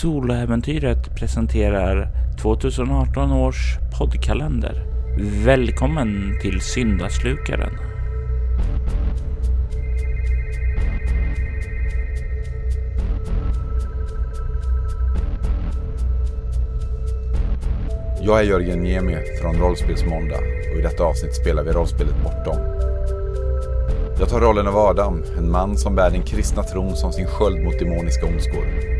Soloäventyret presenterar 2018 års poddkalender. Välkommen till Syndaslukaren. Jag är Jörgen Niemi från Rollspelsmåndag och i detta avsnitt spelar vi rollspelet Bortom. Jag tar rollen av Adam, en man som bär den kristna tron som sin sköld mot demoniska ondskor.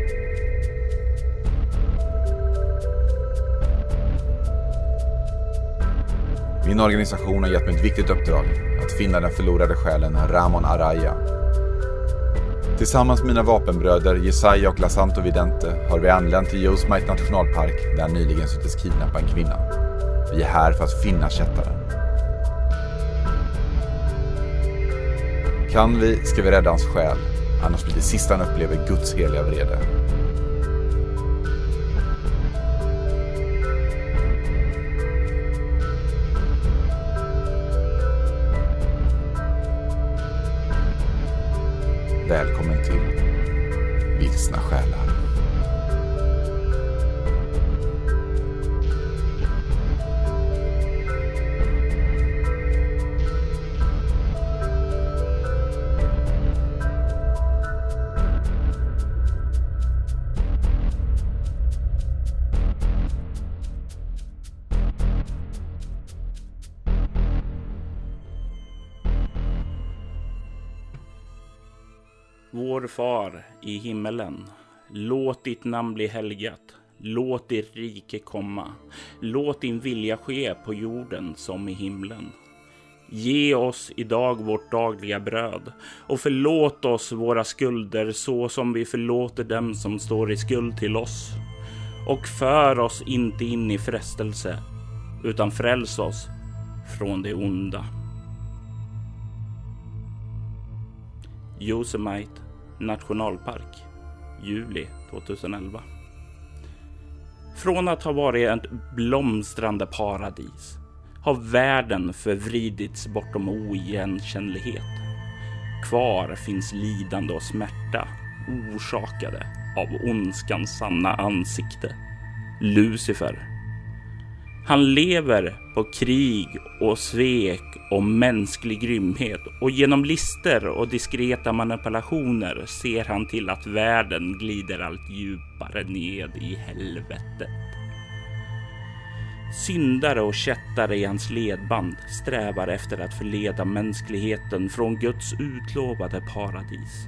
Min organisation har gett mig ett viktigt uppdrag, att finna den förlorade själen Ramon Araya. Tillsammans med mina vapenbröder Jesaja och Lasanto Vidente har vi anlänt till Yosemite nationalpark där nyligen syntes kidnappa en kvinna. Vi är här för att finna kättaren. Kan vi ska vi rädda hans själ, annars blir det sista han upplever Guds heliga vrede. I himmelen. Låt ditt namn bli helgat. Låt ditt rike komma. Låt din vilja ske på jorden som i himlen. Ge oss idag vårt dagliga bröd och förlåt oss våra skulder så som vi förlåter dem som står i skuld till oss. Och för oss inte in i frestelse utan fräls oss från det onda. Yosemite nationalpark, juli 2011. Från att ha varit ett blomstrande paradis har världen förvridits bortom oigenkännlighet. Kvar finns lidande och smärta orsakade av ondskans sanna ansikte, Lucifer. Han lever på krig och svek och mänsklig grymhet och genom lister och diskreta manipulationer ser han till att världen glider allt djupare ned i helvetet. Syndare och kättare i hans ledband strävar efter att förleda mänskligheten från Guds utlovade paradis.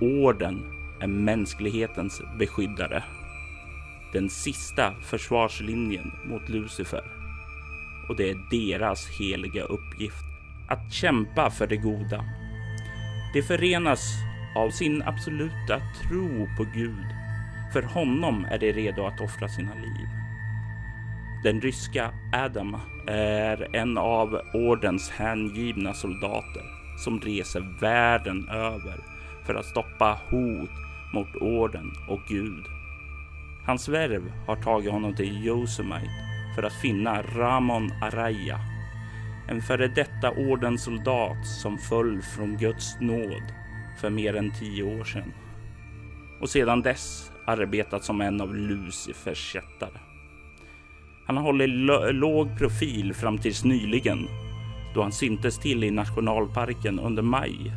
Orden är mänsklighetens beskyddare den sista försvarslinjen mot Lucifer. Och det är deras heliga uppgift att kämpa för det goda. De förenas av sin absoluta tro på Gud. För honom är de redo att offra sina liv. Den ryska Adam är en av ordens hängivna soldater som reser världen över för att stoppa hot mot orden och Gud Hans värv har tagit honom till Yosemite för att finna Ramon Araya, en före detta ordenssoldat som föll från Guds nåd för mer än tio år sedan och sedan dess arbetat som en av Lucifers kättare. Han har hållit låg profil fram tills nyligen då han syntes till i nationalparken under maj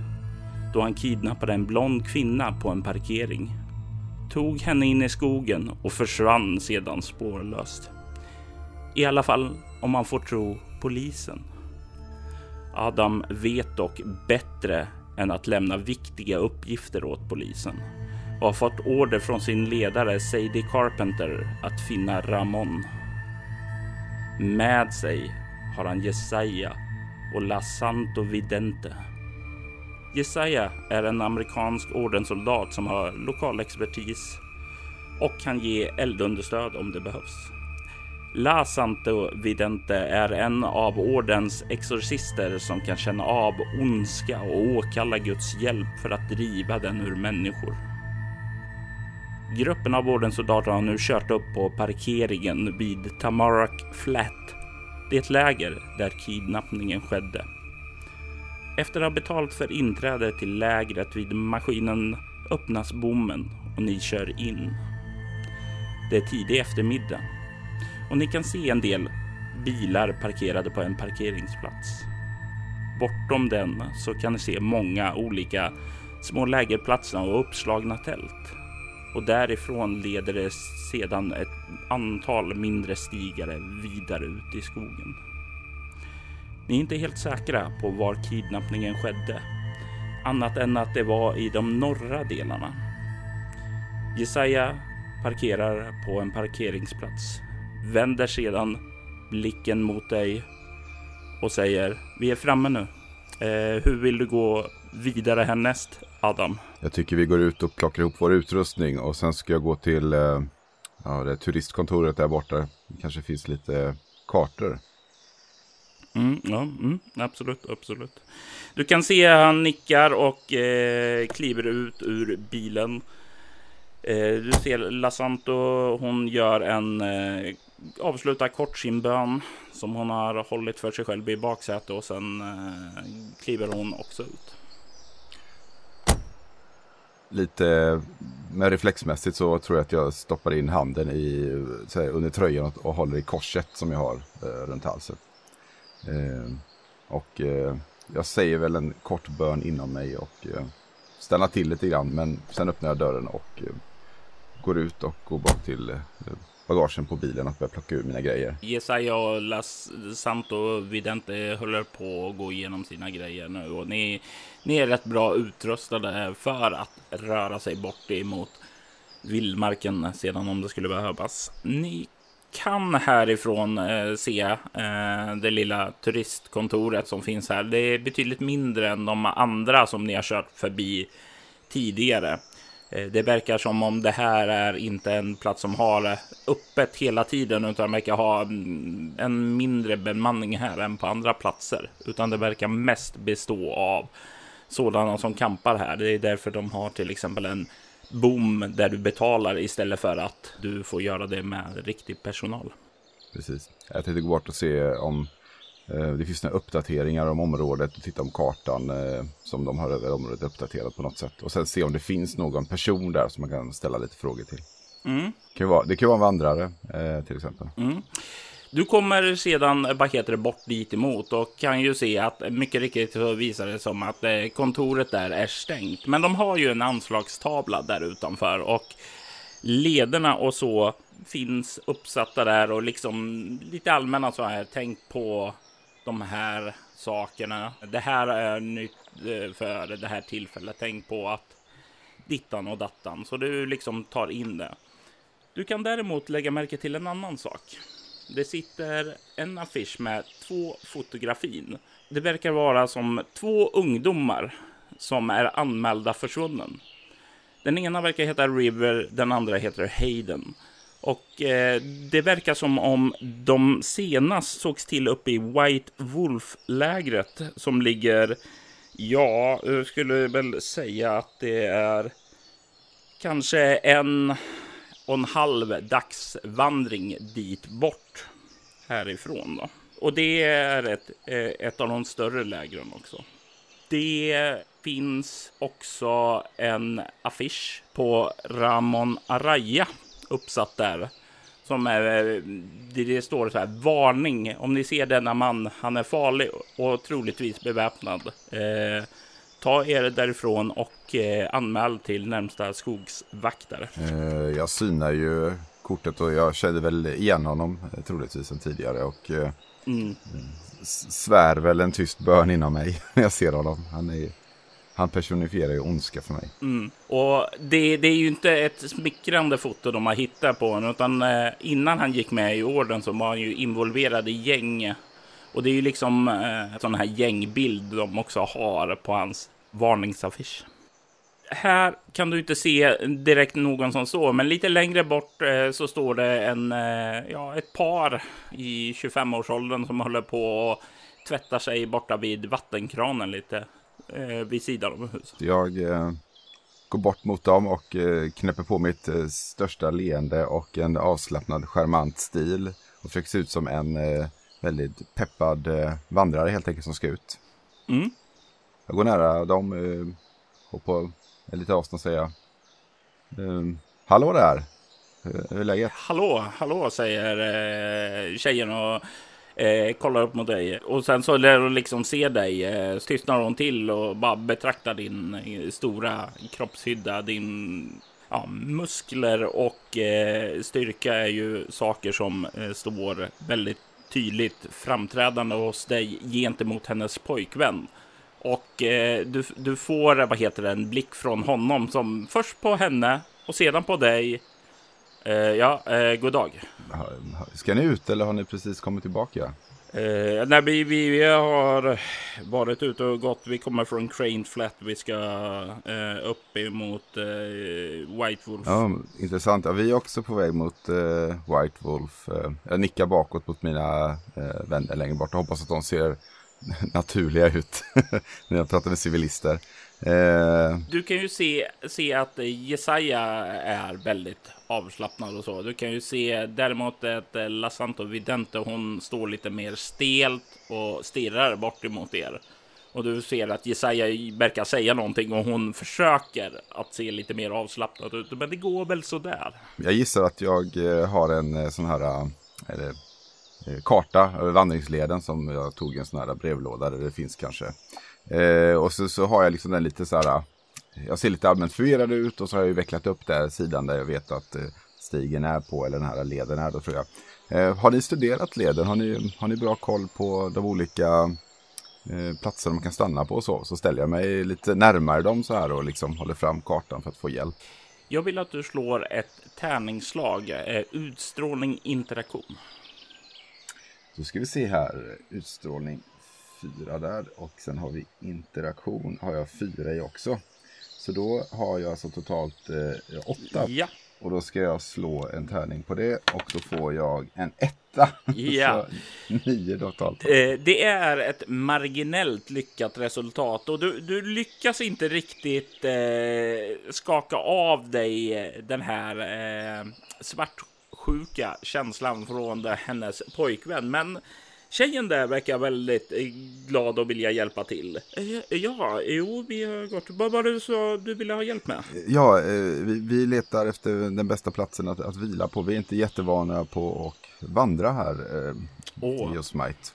då han kidnappade en blond kvinna på en parkering tog henne in i skogen och försvann sedan spårlöst. I alla fall om man får tro polisen. Adam vet dock bättre än att lämna viktiga uppgifter åt polisen och har fått order från sin ledare Sadie Carpenter att finna Ramon. Med sig har han Jesaja och La Santo Vidente Jesaja är en amerikansk ordenssoldat som har lokal expertis och kan ge eldunderstöd om det behövs. La Santo Vidente är en av ordens exorcister som kan känna av ondska och åkalla Guds hjälp för att driva den ur människor. Gruppen av ordenssoldater har nu kört upp på parkeringen vid Tamarack Flat. Det är ett läger där kidnappningen skedde. Efter att ha betalt för inträde till lägret vid maskinen öppnas bommen och ni kör in. Det är tidig eftermiddag och ni kan se en del bilar parkerade på en parkeringsplats. Bortom den så kan ni se många olika små lägerplatser och uppslagna tält. Och därifrån leder det sedan ett antal mindre stigare vidare ut i skogen. Ni är inte helt säkra på var kidnappningen skedde, annat än att det var i de norra delarna. Jesaja parkerar på en parkeringsplats, vänder sedan blicken mot dig och säger vi är framme nu. Eh, hur vill du gå vidare härnäst, Adam? Jag tycker vi går ut och plockar ihop vår utrustning och sen ska jag gå till eh, ja, det turistkontoret där borta. Det kanske finns lite eh, kartor. Mm, ja, mm, absolut, absolut. Du kan se han nickar och eh, kliver ut ur bilen. Eh, du ser Lasanto, hon gör en eh, avslutar kort sin bön som hon har hållit för sig själv i baksätet och sen eh, kliver hon också ut. Lite eh, med reflexmässigt så tror jag att jag stoppar in handen i, eh, här, under tröjan och, och håller i korset som jag har eh, runt halsen. Eh, och eh, jag säger väl en kort bön inom mig och eh, stannar till lite grann men sen öppnar jag dörren och eh, går ut och går bak till eh, bagagen på bilen och börjar plocka ur mina grejer. Jesaja och Las Santo Vidente håller på att gå igenom sina grejer nu och ni, ni är rätt bra utrustade för att röra sig bort emot vildmarken sedan om det skulle behövas. Ni kan härifrån eh, se eh, det lilla turistkontoret som finns här. Det är betydligt mindre än de andra som ni har kört förbi tidigare. Eh, det verkar som om det här är inte en plats som har öppet hela tiden utan verkar ha mm, en mindre bemanning här än på andra platser. Utan det verkar mest bestå av sådana som kampar här. Det är därför de har till exempel en bom där du betalar istället för att du får göra det med riktig personal. Precis. Jag tänkte gå bort och se om eh, det finns några uppdateringar om området och titta om kartan eh, som de har över området uppdaterat på något sätt. Och sen se om det finns någon person där som man kan ställa lite frågor till. Mm. Det, kan vara, det kan vara en vandrare eh, till exempel. Mm. Du kommer sedan, eh, vad heter det, bort dit emot och kan ju se att mycket riktigt så visar det som att eh, kontoret där är stängt. Men de har ju en anslagstavla där utanför och lederna och så finns uppsatta där och liksom lite allmänna så här. Tänk på de här sakerna. Det här är nytt eh, för det här tillfället. Tänk på att dittan och dattan. Så du liksom tar in det. Du kan däremot lägga märke till en annan sak. Det sitter en affisch med två fotografin. Det verkar vara som två ungdomar som är anmälda försvunnen. Den ena verkar heta River, den andra heter Hayden. Och eh, det verkar som om de senast sågs till uppe i White Wolf-lägret som ligger, ja, jag skulle väl säga att det är kanske en och en halv dagsvandring dit bort härifrån. Då. Och det är ett, eh, ett av de större lägren också. Det finns också en affisch på Ramon Araya uppsatt där. Som är, eh, det står så här, varning. Om ni ser denna man, han är farlig och troligtvis beväpnad. Eh, ta er därifrån och eh, anmäl till närmsta skogsvaktare. Eh, jag synar ju kortet och jag kände väl igen honom eh, troligtvis sen tidigare. Och eh, mm. svär väl en tyst bön inom mig när jag ser honom. Han är han personifierar ju ondska för mig. Mm. Och det, det, är ju inte ett smickrande foto de har hittat på honom, utan eh, innan han gick med i orden så var han ju involverad i gäng. Och det är ju liksom eh, en sån här gängbild de också har på hans varningsaffisch. Här kan du inte se direkt någon som står, men lite längre bort eh, så står det en, eh, ja, ett par i 25-årsåldern som håller på och tvättar sig borta vid vattenkranen lite eh, vid sidan av huset. Jag eh, går bort mot dem och eh, knäpper på mitt eh, största leende och en avslappnad charmant stil. Och försöker se ut som en eh, väldigt peppad eh, vandrare helt enkelt som ska ut. Mm. Jag går nära dem eh, och på lite avstånd säger jag. Ehm, hallå där! Hur är läget? Hallå, hallå, säger eh, tjejen och eh, kollar upp mot dig. Och sen så lär hon liksom se dig. Eh, tystnar hon till och bara betraktar din eh, stora kroppshydda, din ja, muskler och eh, styrka är ju saker som eh, står väldigt tydligt framträdande hos dig gentemot hennes pojkvän. Och eh, du, du får vad heter det, en blick från honom som först på henne och sedan på dig. Eh, ja, eh, god dag. Ska ni ut eller har ni precis kommit tillbaka? Eh, nej, vi, vi, vi, har varit ute och gått. Vi kommer från Crane Flat. Vi ska eh, upp emot eh, White Wolf. Ja, intressant. Ja, vi är också på väg mot eh, White Wolf. Eh, jag nickar bakåt mot mina eh, vänner längre bort och hoppas att de ser naturliga ut när jag pratar med civilister. Eh... Du kan ju se, se att Jesaja är väldigt avslappnad och så. Du kan ju se däremot att Lasanto Vidente, hon står lite mer stelt och stirrar bort emot er. Och du ser att Jesaja verkar säga någonting och hon försöker att se lite mer avslappnad ut. Men det går väl sådär. Jag gissar att jag eh, har en eh, sån här eh, eller, Eh, karta över vandringsleden som jag tog i en sån här brevlåda där det finns kanske Eh, och så, så har jag liksom den lite så här, eh, jag ser lite allmänt förvirrad ut och så har jag ju vecklat upp där sidan där jag vet att stigen är på eller den här leden är då tror jag. Eh, har ni studerat leden? Har ni, har ni bra koll på de olika eh, platser man kan stanna på och så? Så ställer jag mig lite närmare dem så här och liksom håller fram kartan för att få hjälp. Jag vill att du slår ett tärningsslag, eh, utstrålning interaktion. Då ska vi se här, utstrålning fyra där och sen har vi interaktion har jag fyra i också. Så då har jag alltså totalt eh, åtta. Ja. Och då ska jag slå en tärning på det och då får jag en etta. Ja. nio totalt. Eh, det är ett marginellt lyckat resultat och du, du lyckas inte riktigt eh, skaka av dig den här eh, svartsjuka känslan från hennes pojkvän. Men Tjejen där verkar väldigt eh, glad och vilja hjälpa till. Eh, ja, jo, vi har gått. Vad var det så du ville ha hjälp med? Ja, eh, vi, vi letar efter den bästa platsen att, att vila på. Vi är inte jättevana på att vandra här oh. i Yosemite.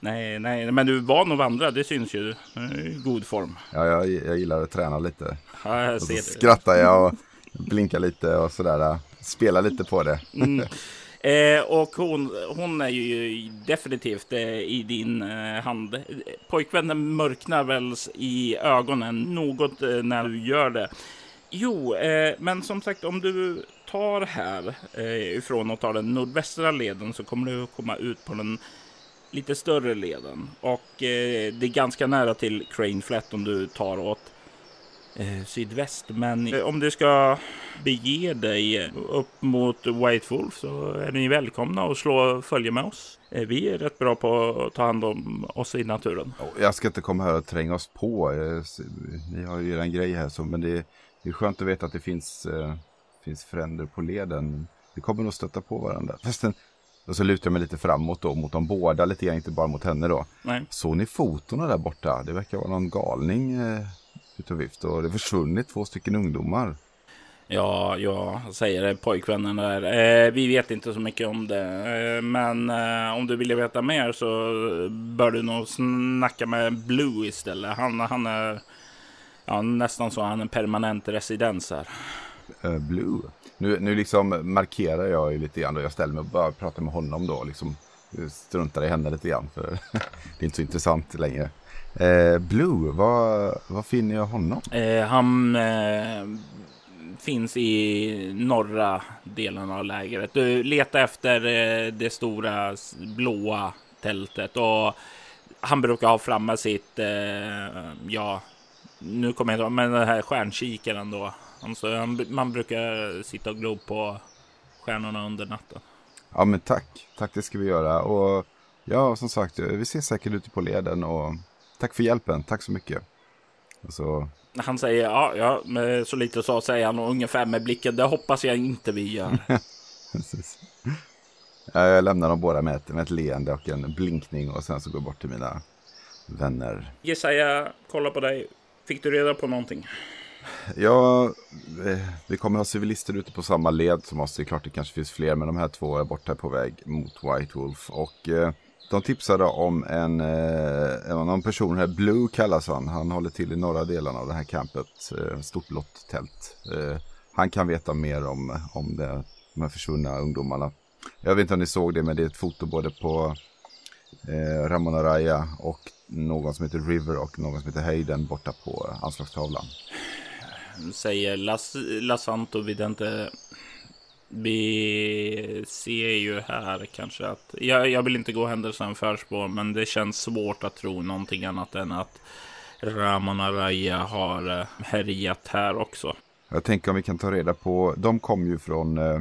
Nej, nej, men du är van att vandra, det syns ju. I god form. Ja, jag, jag gillar att träna lite. Ja, jag och så skrattar jag och blinkar lite och sådär. Spela lite på det. Mm. Eh, och hon, hon är ju definitivt eh, i din eh, hand. Pojkvännen mörknar väl i ögonen något eh, när du gör det. Jo, eh, men som sagt, om du tar här eh, ifrån och tar den nordvästra leden så kommer du komma ut på den lite större leden. Och eh, det är ganska nära till Crane Flat om du tar åt eh, sydväst. Men eh, om du ska bege dig upp mot White Wolf så är ni välkomna att slå följe med oss. Eh, vi är rätt bra på att ta hand om oss i naturen. Jag ska inte komma här och tränga oss på. Eh, ni har ju en grej här, så, men det är skönt att veta att det finns, eh, finns fränder på leden. Vi kommer nog stöta på varandra. Förresten, och så lutar jag mig lite framåt då mot de båda lite grann, inte bara mot henne då. Nej. Såg ni fotona där borta? Det verkar vara någon galning eh, utav vift och det har försvunnit två stycken ungdomar. Ja, jag säger pojkvännen där. Eh, vi vet inte så mycket om det, eh, men eh, om du vill veta mer så bör du nog snacka med Blue istället. Han, han är ja, nästan så han är en permanent residens här. Uh, Blue? Nu, nu liksom markerar jag ju lite grann och jag ställer mig och bara pratar med honom då. Liksom struntar i henne lite grann för det är inte så intressant längre. Eh, Blue, vad, vad finner jag honom? Eh, han eh, finns i norra delen av lägret. Du letar efter eh, det stora blåa tältet och han brukar ha framme sitt, eh, ja, nu kommer jag inte ihåg, men den här stjärnkikaren då. Alltså, han, man brukar sitta och glo på stjärnorna under natten. Ja, men tack. Tack, det ska vi göra. Och ja, som sagt, vi ses säkert ute på leden och tack för hjälpen, tack så mycket. Så... Han säger ja, ja, med så lite så säger han ungefär med blicken. Det hoppas jag inte vi gör. jag lämnar dem båda med ett, med ett leende och en blinkning och sen så går jag bort till mina vänner. Jesaja, kolla på dig. Fick du reda på någonting? Ja, eh, vi kommer ha civilister ute på samma led som oss. Det är klart det kanske finns fler, men de här två är borta på väg mot White Wolf. Och eh, de tipsade om en, eh, en någon person här, Blue kallas han. Han håller till i norra delarna av det här campet. Eh, stort blått tält. Eh, han kan veta mer om, om det, de här försvunna ungdomarna. Jag vet inte om ni såg det, men det är ett foto både på eh, Ramon Araya och någon som heter River och någon som heter Hayden borta på anslagstavlan. Säger Las, Lasanto Vidente. Vi ser ju här kanske att jag, jag vill inte gå händelsen förspår, men det känns svårt att tro någonting annat än att Ramon Araya har eh, härjat här också. Jag tänker om vi kan ta reda på, de kom ju från eh,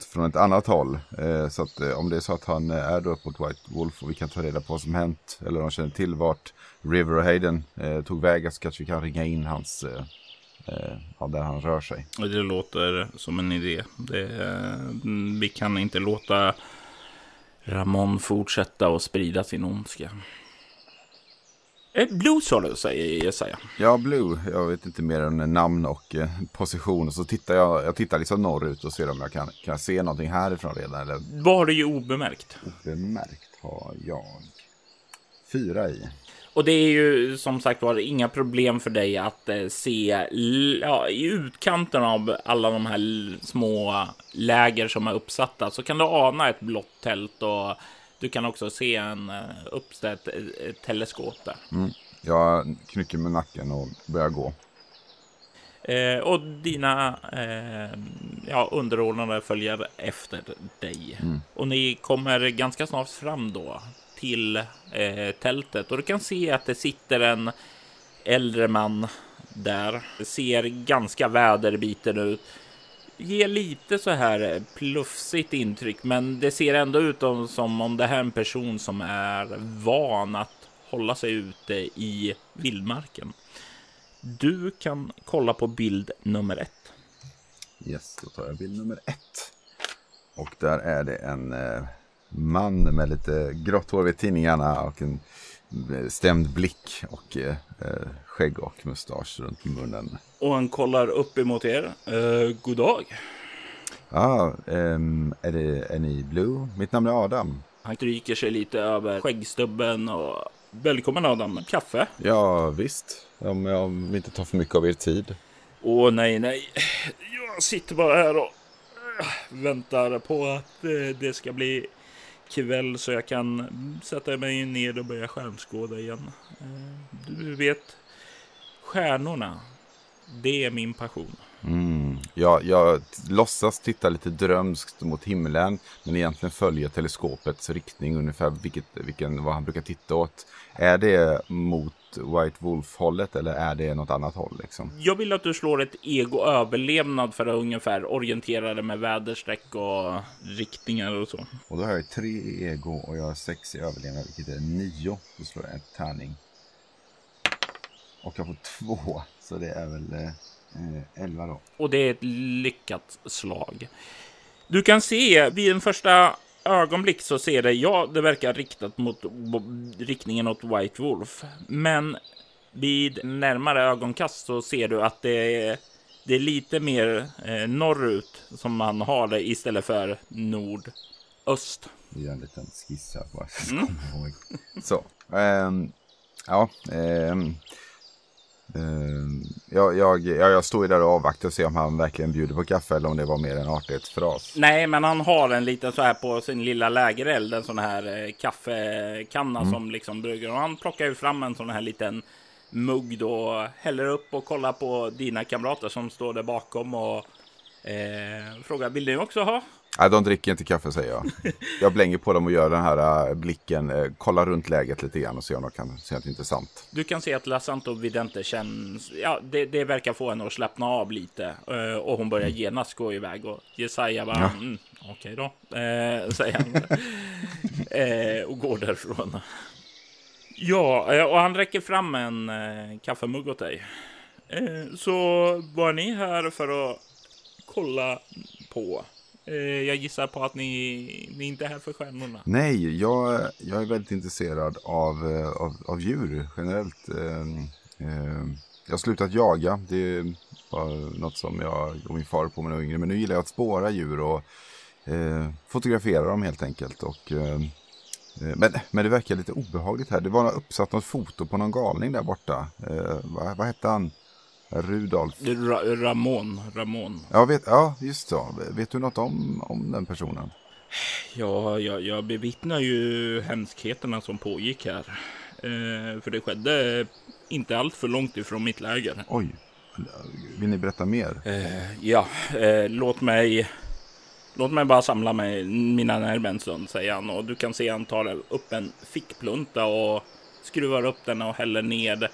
från ett annat håll. Eh, så att om det är så att han är då uppåt White Wolf och vi kan ta reda på vad som hänt eller om de känner till vart River och Hayden tog vägen så kanske vi kan ringa in hans, ja, där han rör sig. Det låter som en idé. Det, vi kan inte låta Ramon fortsätta och sprida sin ondska. Blue sa du, säger Jesaja. Ja, Blue. Jag vet inte mer än namn och eh, position. Så tittar jag, jag tittar liksom norrut och ser om jag kan, kan se någonting härifrån redan. Eller... Har du ju obemärkt? Obemärkt har jag fyra i. Och det är ju som sagt var inga problem för dig att eh, se ja, i utkanten av alla de här små läger som är uppsatta så kan du ana ett blått tält och du kan också se en uh, uppställt uh, teleskop där. Mm. Jag knycker med nacken och börjar gå. Eh, och dina eh, ja, underordnade följer efter dig. Mm. Och ni kommer ganska snart fram då till eh, tältet och du kan se att det sitter en äldre man där. Det ser ganska väderbiten ut ger lite så här eh, plufsigt intryck, men det ser ändå ut som om det här är en person som är van att hålla sig ute i vildmarken. Du kan kolla på bild nummer ett. Yes, då tar jag bild nummer ett. Och där är det en eh, man med lite grått hår vid tinningarna och en stämd blick och eh, eh, skägg och mustasch runt munnen. Och han kollar upp emot er. Uh, god dag. Ja, um, är, det, är ni Blue? Mitt namn är Adam. Han stryker sig lite över skäggstubben och välkommen Adam. Kaffe? Ja, visst. Om jag inte tar för mycket av er tid. Åh nej, nej. Jag sitter bara här och äh, väntar på att det ska bli kväll så jag kan sätta mig ner och börja skärmskåda igen. Eh, du vet, stjärnorna, det är min passion. Mm. Jag, jag låtsas titta lite drömskt mot himlen, men egentligen följer teleskopets riktning ungefär vilket, vilken, vad han brukar titta åt. Är det mot White Wolf-hållet eller är det något annat håll? Liksom? Jag vill att du slår ett ego-överlevnad för att ungefär orientera dig med väderstreck och riktningar och så. Och då har jag tre i ego och jag har sex i överlevnad, vilket är nio. Då slår jag en tärning. Och jag får två, så det är väl eh, elva då. Och det är ett lyckat slag. Du kan se vid den första ögonblick så ser det, ja, det verkar riktat mot riktningen åt White Wolf. Men vid närmare ögonkast så ser du att det är, det är lite mer eh, norrut som man har det istället för nordöst. Vi gör en liten skiss här bara. Mm. Så. Um, ja. Um, jag, jag, jag stod ju där och avvaktade och se om han verkligen bjuder på kaffe eller om det var mer en artighetsfras. Nej, men han har en liten så här på sin lilla lägereld, en sån här eh, kaffekanna mm. som liksom brygger. Och han plockar ju fram en sån här liten mugg då, häller upp och kollar på dina kamrater som står där bakom och eh, frågar, vill ni också ha? Nej, de dricker inte kaffe säger jag. Jag blänger på dem och gör den här uh, blicken, uh, kollar runt läget lite grann och ser om de kan se något intressant. Du kan se att La Santo Vidente känns, ja, det, det verkar få henne att slappna av lite uh, och hon börjar genast gå iväg och Jesaja bara, ja. mm, okej okay då, säger han och går därifrån. Ja, och han räcker fram en kaffemugg åt dig. så var ni här för att kolla på Eh, Eh, jag gissar på att ni, ni inte är här för stjärnorna. Nej, jag, jag är väldigt intresserad av, eh, av, av djur generellt. Ehm, ehm, jag har slutat jaga. Det var något som jag och min far på när jag var yngre. Men nu gillar jag att spåra djur och eh, fotografera dem helt enkelt. Och, ehm, men, men det verkar lite obehagligt här. Det var uppsatt något foto på någon galning där borta. Vad, vad hette han? Rudolf? Ra Ramon. Ramon. Ja, vet, ja, just så. Vet du något om, om den personen? Ja, jag, jag bevittnar ju hemskheterna som pågick här. Eh, för det skedde inte allt för långt ifrån mitt läger. Oj, vill ni berätta mer? Eh, ja, eh, låt mig Låt mig bara samla mig, mina nerver en stund, säger han. Och du kan se han tar upp en fickplunta och skruvar upp den och häller ner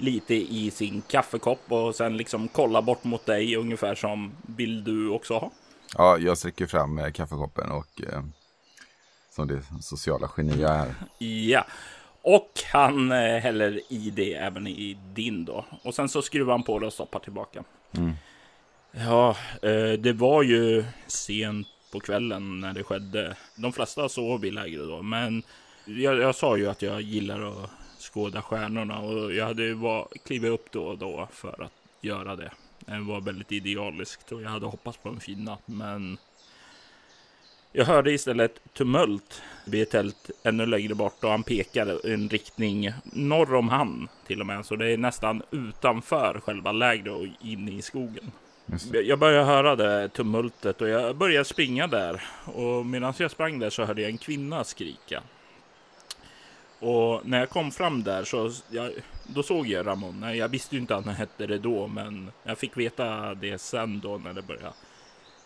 lite i sin kaffekopp och sen liksom kollar bort mot dig ungefär som vill du också ha? Ja, jag sträcker fram eh, kaffekoppen och eh, som det sociala geni jag är. Ja, och han eh, häller i det även i din då. Och sen så skruvar han på det och stoppar tillbaka. Mm. Ja, eh, det var ju sent på kvällen när det skedde. De flesta sov i lägret då, men jag, jag, sa ju att jag gillar att skåda stjärnorna och jag hade var, klivit upp då och då för att göra det. Det var väldigt idealiskt och jag hade hoppats på en fin natt, men jag hörde istället tumult vid ett tält ännu längre bort och han pekade i en riktning norr om han till och med. Så det är nästan utanför själva lägret och inne i skogen. Jag började höra det tumultet och jag började springa där. Och medan jag sprang där så hörde jag en kvinna skrika. Och när jag kom fram där så jag, då såg jag Ramon. Jag visste ju inte att han hette det då, men jag fick veta det sen då när det började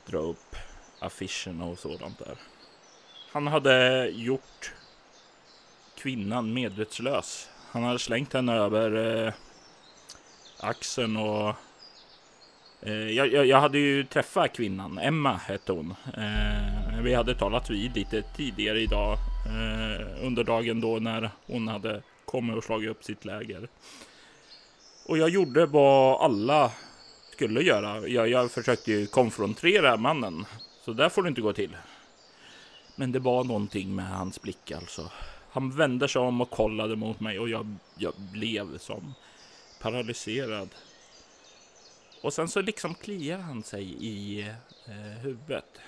dra upp affischerna och sådant där. Han hade gjort kvinnan medvetslös. Han hade slängt henne över eh, axeln och eh, jag, jag, jag, hade ju träffat kvinnan. Emma hette hon. Eh, vi hade talat vid lite tidigare idag Eh, under dagen då när hon hade kommit och slagit upp sitt läger. Och jag gjorde vad alla skulle göra. Jag, jag försökte ju konfrontera mannen så där får det inte gå till. Men det var någonting med hans blick alltså. Han vände sig om och kollade mot mig och jag, jag blev som paralyserad. Och sen så liksom kliar han sig i eh, huvudet.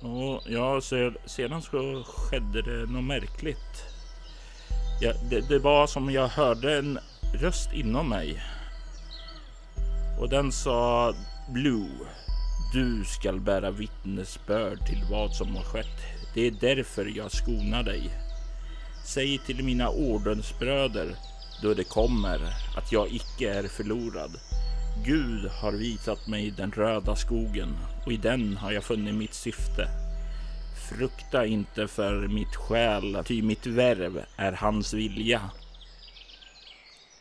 Och ja, så, sedan så skedde det något märkligt. Ja, det, det var som jag hörde en röst inom mig. Och den sa Blue. Du skall bära vittnesbörd till vad som har skett. Det är därför jag skonar dig. Säg till mina ordensbröder då det kommer att jag icke är förlorad. Gud har visat mig den röda skogen och i den har jag funnit mitt syfte. Frukta inte för mitt själ, ty mitt värv är hans vilja.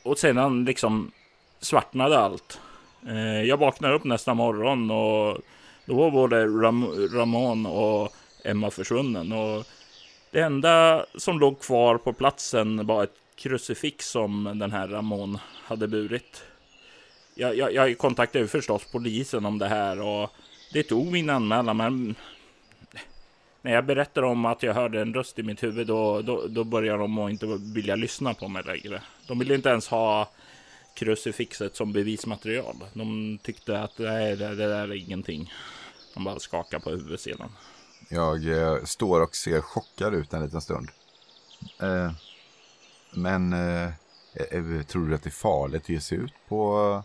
Och sedan liksom svartnade allt. Eh, jag vaknade upp nästa morgon och då var både Ram Ramon och Emma försvunnen. Och det enda som låg kvar på platsen var ett krucifix som den här Ramon hade burit. Jag, jag, jag kontaktade förstås polisen om det här och det tog min anmälan, men när jag berättade om att jag hörde en röst i mitt huvud, då, då, då började de inte vilja lyssna på mig längre. De ville inte ens ha krucifixet som bevismaterial. De tyckte att nej, det, det där är ingenting. De bara skakar på huvudet sedan. Jag eh, står och ser chockad ut en liten stund. Eh, men eh, eh tror du att det är farligt att ge sig ut på,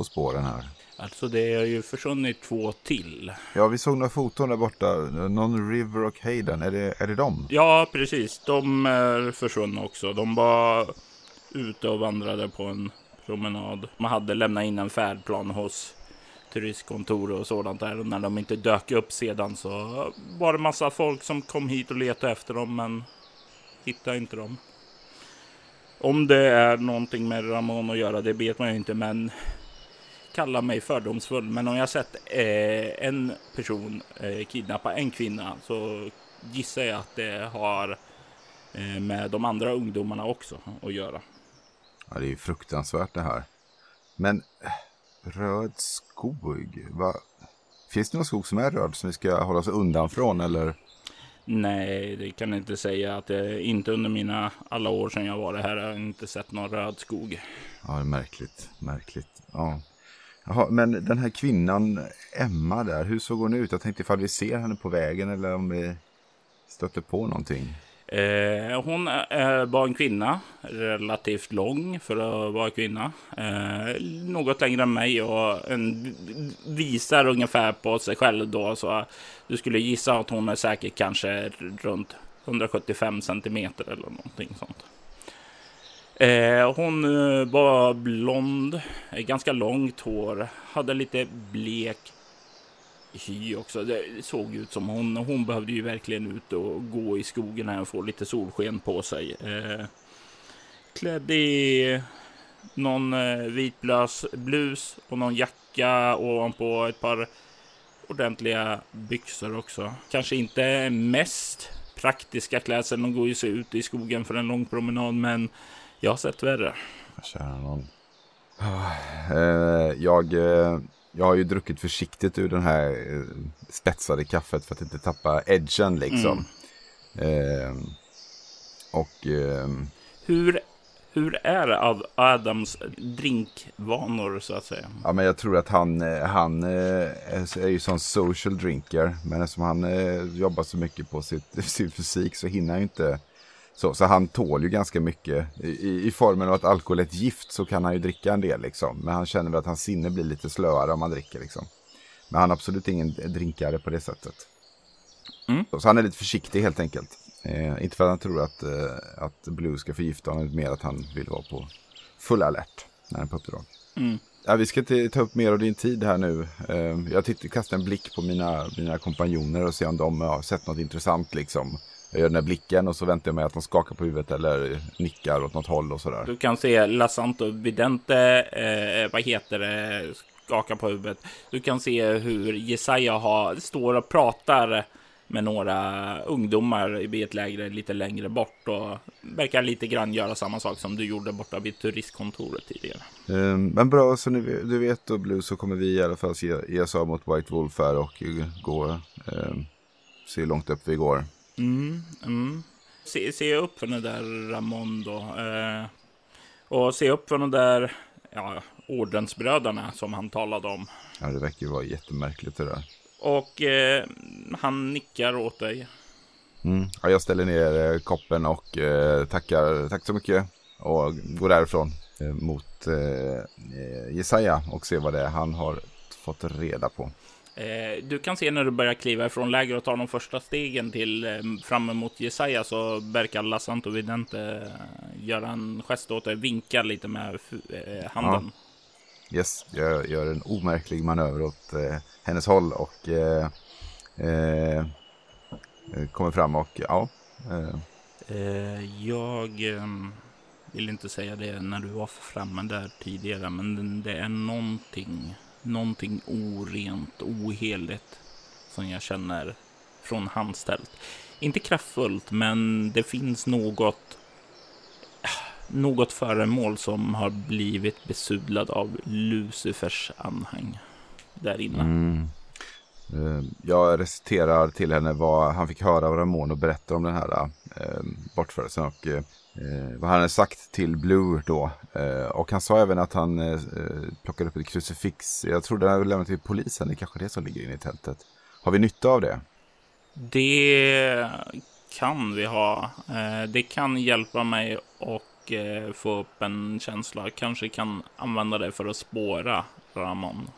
på spåren här? Alltså det har ju försvunnit två till. Ja, vi såg några foton där borta. Non River och Hayden. Är det, är det dem? Ja, precis. De är försvunna också. De var ute och vandrade på en promenad. Man hade lämnat in en färdplan hos turistkontor och sådant där. Och när de inte dök upp sedan så var det massa folk som kom hit och letade efter dem men hittade inte dem. Om det är någonting med Ramon att göra, det vet man ju inte, men kalla mig fördomsfull. Men om jag sett eh, en person eh, kidnappa en kvinna så gissar jag att det har eh, med de andra ungdomarna också att göra. Ja, det är ju fruktansvärt det här. Men röd skog, va? Finns det någon skog som är röd som vi ska hålla oss undan från eller? Nej, det kan jag inte säga att det inte under mina alla år sedan jag var här har jag inte sett någon röd skog. Ja, det är märkligt. Märkligt. Ja. Jaha, men den här kvinnan, Emma där, hur såg hon ut? Jag tänkte ifall vi ser henne på vägen eller om vi stöter på någonting. Eh, hon var en kvinna, relativt lång för att vara kvinna. Eh, något längre än mig och en, visar ungefär på sig själv då. Så du skulle gissa att hon är säkert kanske runt 175 centimeter eller någonting sånt. Eh, hon eh, var blond, eh, ganska långt hår, hade lite blek hy också. Det såg ut som hon, hon behövde ju verkligen ut och gå i skogen här och få lite solsken på sig. Eh, klädd i någon eh, vitblös blus och någon jacka ovanpå ett par ordentliga byxor också. Kanske inte mest praktiska klädseln. De går ju sig ut i skogen för en lång promenad, men jag har sett värre. Kära någon. Uh, jag, uh, jag har ju druckit försiktigt ur den här uh, spetsade kaffet för att inte tappa edgen liksom. Mm. och... hur, hur är Adams drinkvanor så att säga? Ja men jag tror att han, han är ju sån social drinker. Men eftersom han jobbar så mycket på sitt, sin fysik så hinner han ju inte så, så han tål ju ganska mycket. I, I formen av att alkohol är ett gift så kan han ju dricka en del liksom. Men han känner väl att hans sinne blir lite slöare om han dricker liksom. Men han är absolut ingen drinkare på det sättet. Mm. Så, så, han är lite försiktig helt enkelt. Eh, inte för att han tror att, eh, att Blue ska förgifta honom, mer att han vill vara på full alert när han är på uppdrag. Mm. Ja, vi ska inte ta upp mer av din tid här nu. Eh, jag tittar, kastar en blick på mina, mina kompanjoner och ser om de har sett något intressant liksom. Jag gör den här blicken och så väntar jag mig att de skakar på huvudet eller nickar åt något håll och sådär. Du kan se Lasanto Vidente, eh, vad heter det, skaka på huvudet. Du kan se hur Jesaja har, står och pratar med några ungdomar i ett lägre lite längre bort och verkar lite grann göra samma sak som du gjorde borta vid turistkontoret tidigare. Um, men bra, så nu, du vet då Blue så kommer vi i alla fall ge, ge oss av mot White Wolf här och gå, um, se hur långt upp vi går. Mm, mm. Se, se upp för den där Ramon då. Eh, och se upp för den där ja, ordensbröderna som han talade om. Ja, det verkar ju vara jättemärkligt det där. Och eh, han nickar åt dig. Mm. Ja, jag ställer ner eh, koppen och eh, tackar, tack så mycket. Och går därifrån eh, mot eh, Jesaja och ser vad det är han har fått reda på. Eh, du kan se när du börjar kliva ifrån läger och ta de första stegen till eh, fram emot Jesaja så verkar Lassanto Vidente eh, göra en gest åt dig, vinka lite med handen. Ja. Yes, jag gör en omärklig manöver åt eh, hennes håll och eh, eh, kommer fram och ja. jag vill inte säga det när du var framme där tidigare, men det är någonting någonting orent, oheligt som jag känner från hans tält. Inte kraftfullt, men det finns något något föremål som har blivit besudlad av Lucifers anhang där inne. Mm. Eh, jag reciterar till henne vad han fick höra av Ramon och berättar om den här eh, bortförelsen. Och eh, eh, eh, vad han hade sagt till Blue då. Eh, och han sa även att han eh, plockade upp ett krucifix. Jag tror det hade lämnat till polisen, det är kanske det som ligger inne i tältet. Har vi nytta av det? Det kan vi ha. Eh, det kan hjälpa mig och eh, få upp en känsla. Kanske kan använda det för att spåra Ramon.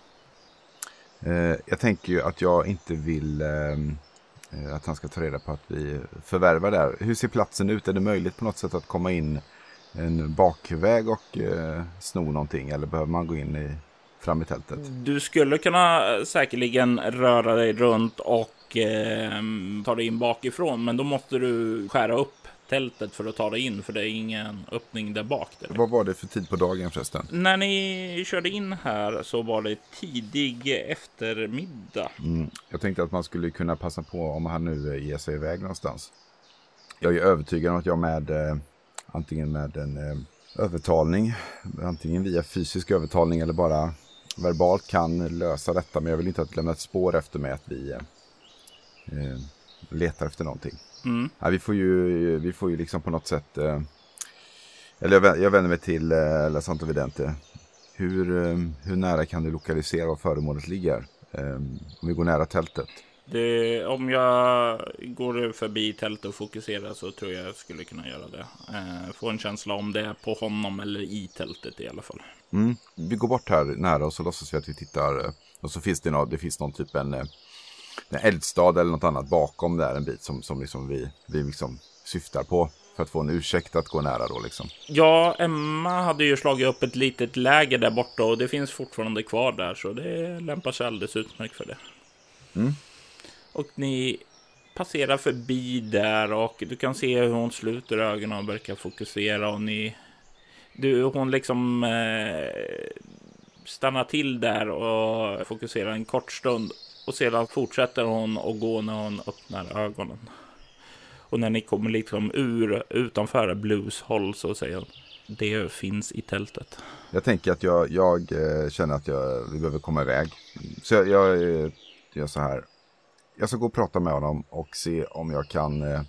Eh, jag tänker ju att jag inte vill ehm, Eh, Eh, att han ska ta reda på att vi förvärvar där. Hur ser platsen ut? Är det möjligt på något sätt att komma in en bakväg och eh, sno någonting? Eller behöver man gå in i, fram i tältet? Du skulle kunna eh, säkerligen röra dig runt och eh, ta dig in bakifrån. Men då måste du skära upp tältet för att ta dig in, för det är ingen öppning där bak. Direkt. Vad var det för tid på dagen förresten? När ni körde in här så var det tidig eftermiddag. Mm. Jag tänkte att man skulle kunna passa på om han nu ger sig iväg någonstans. Jag är övertygad om att jag med eh, antingen med en eh, övertalning, antingen via fysisk övertalning eller bara verbalt kan lösa detta. Men jag vill inte att lämna ett spår efter mig att vi eh, eh letar efter någonting. Mm. Ja, vi, får ju, vi får ju liksom på något sätt eh, eller jag, vä- jag vänder mig till eh, La Santa Vidente. Hur, eh, hur nära kan du lokalisera var föremålet ligger? Eh, om vi går nära tältet. Det, om jag går förbi tältet och fokuserar så tror jag jag skulle kunna göra det. Eh, få en känsla om det är på honom eller i tältet i alla fall. Mm. Vi går bort här nära och så låtsas vi att vi tittar. eh, Och så finns det, nå, det finns någon typ en, eh, en eldstad eller något annat bakom där en bit som, som liksom vi, vi liksom syftar på. För att få en ursäkt att gå nära då liksom. Ja, Emma hade ju slagit upp ett litet läger där borta och det finns fortfarande kvar där så det lämpar sig alldeles utmärkt för det. Mm. Och ni passerar förbi där och du kan se hur hon sluter ögonen och verkar fokusera och ni... Du, hon liksom eh, stannar till där och fokuserar en kort stund och sedan fortsätter hon att gå när hon öppnar ögonen. Och när ni kommer liksom ur utanför Blues håll så säger hon det finns i tältet. Jag tänker att jag, jag eh, känner att jag, vi behöver komma iväg. Så jag, jag eh, gör så här. Jag ska gå och prata med honom och se om jag kan eh,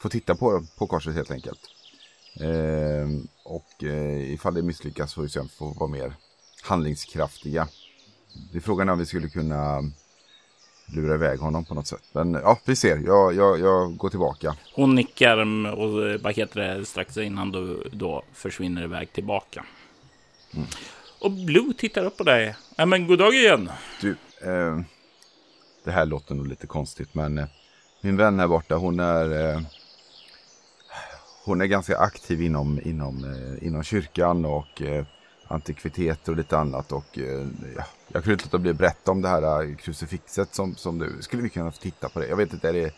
få titta på, på korset helt enkelt. Eh, och eh, ifall det misslyckas får vi se om vi får vara mer handlingskraftiga. Det är frågan om vi skulle kunna lura iväg honom på något sätt. Men ja, vi ser. Jag, jag, jag går tillbaka. Hon nickar och eh, vad heter det, strax innan du då försvinner iväg tillbaka. Och Blue tittar upp på dig. Ja, men god dag igen. Du, eh, det här låter nog lite konstigt men eh, min vän här borta hon är eh, hon är ganska aktiv inom, inom, eh, inom kyrkan och eh, antikviteter och lite annat och eh, ja, jag kunde inte låta bli att berätta om det här eh, krucifixet som, som du, skulle vi kunna få titta på det? Jag vet inte, är det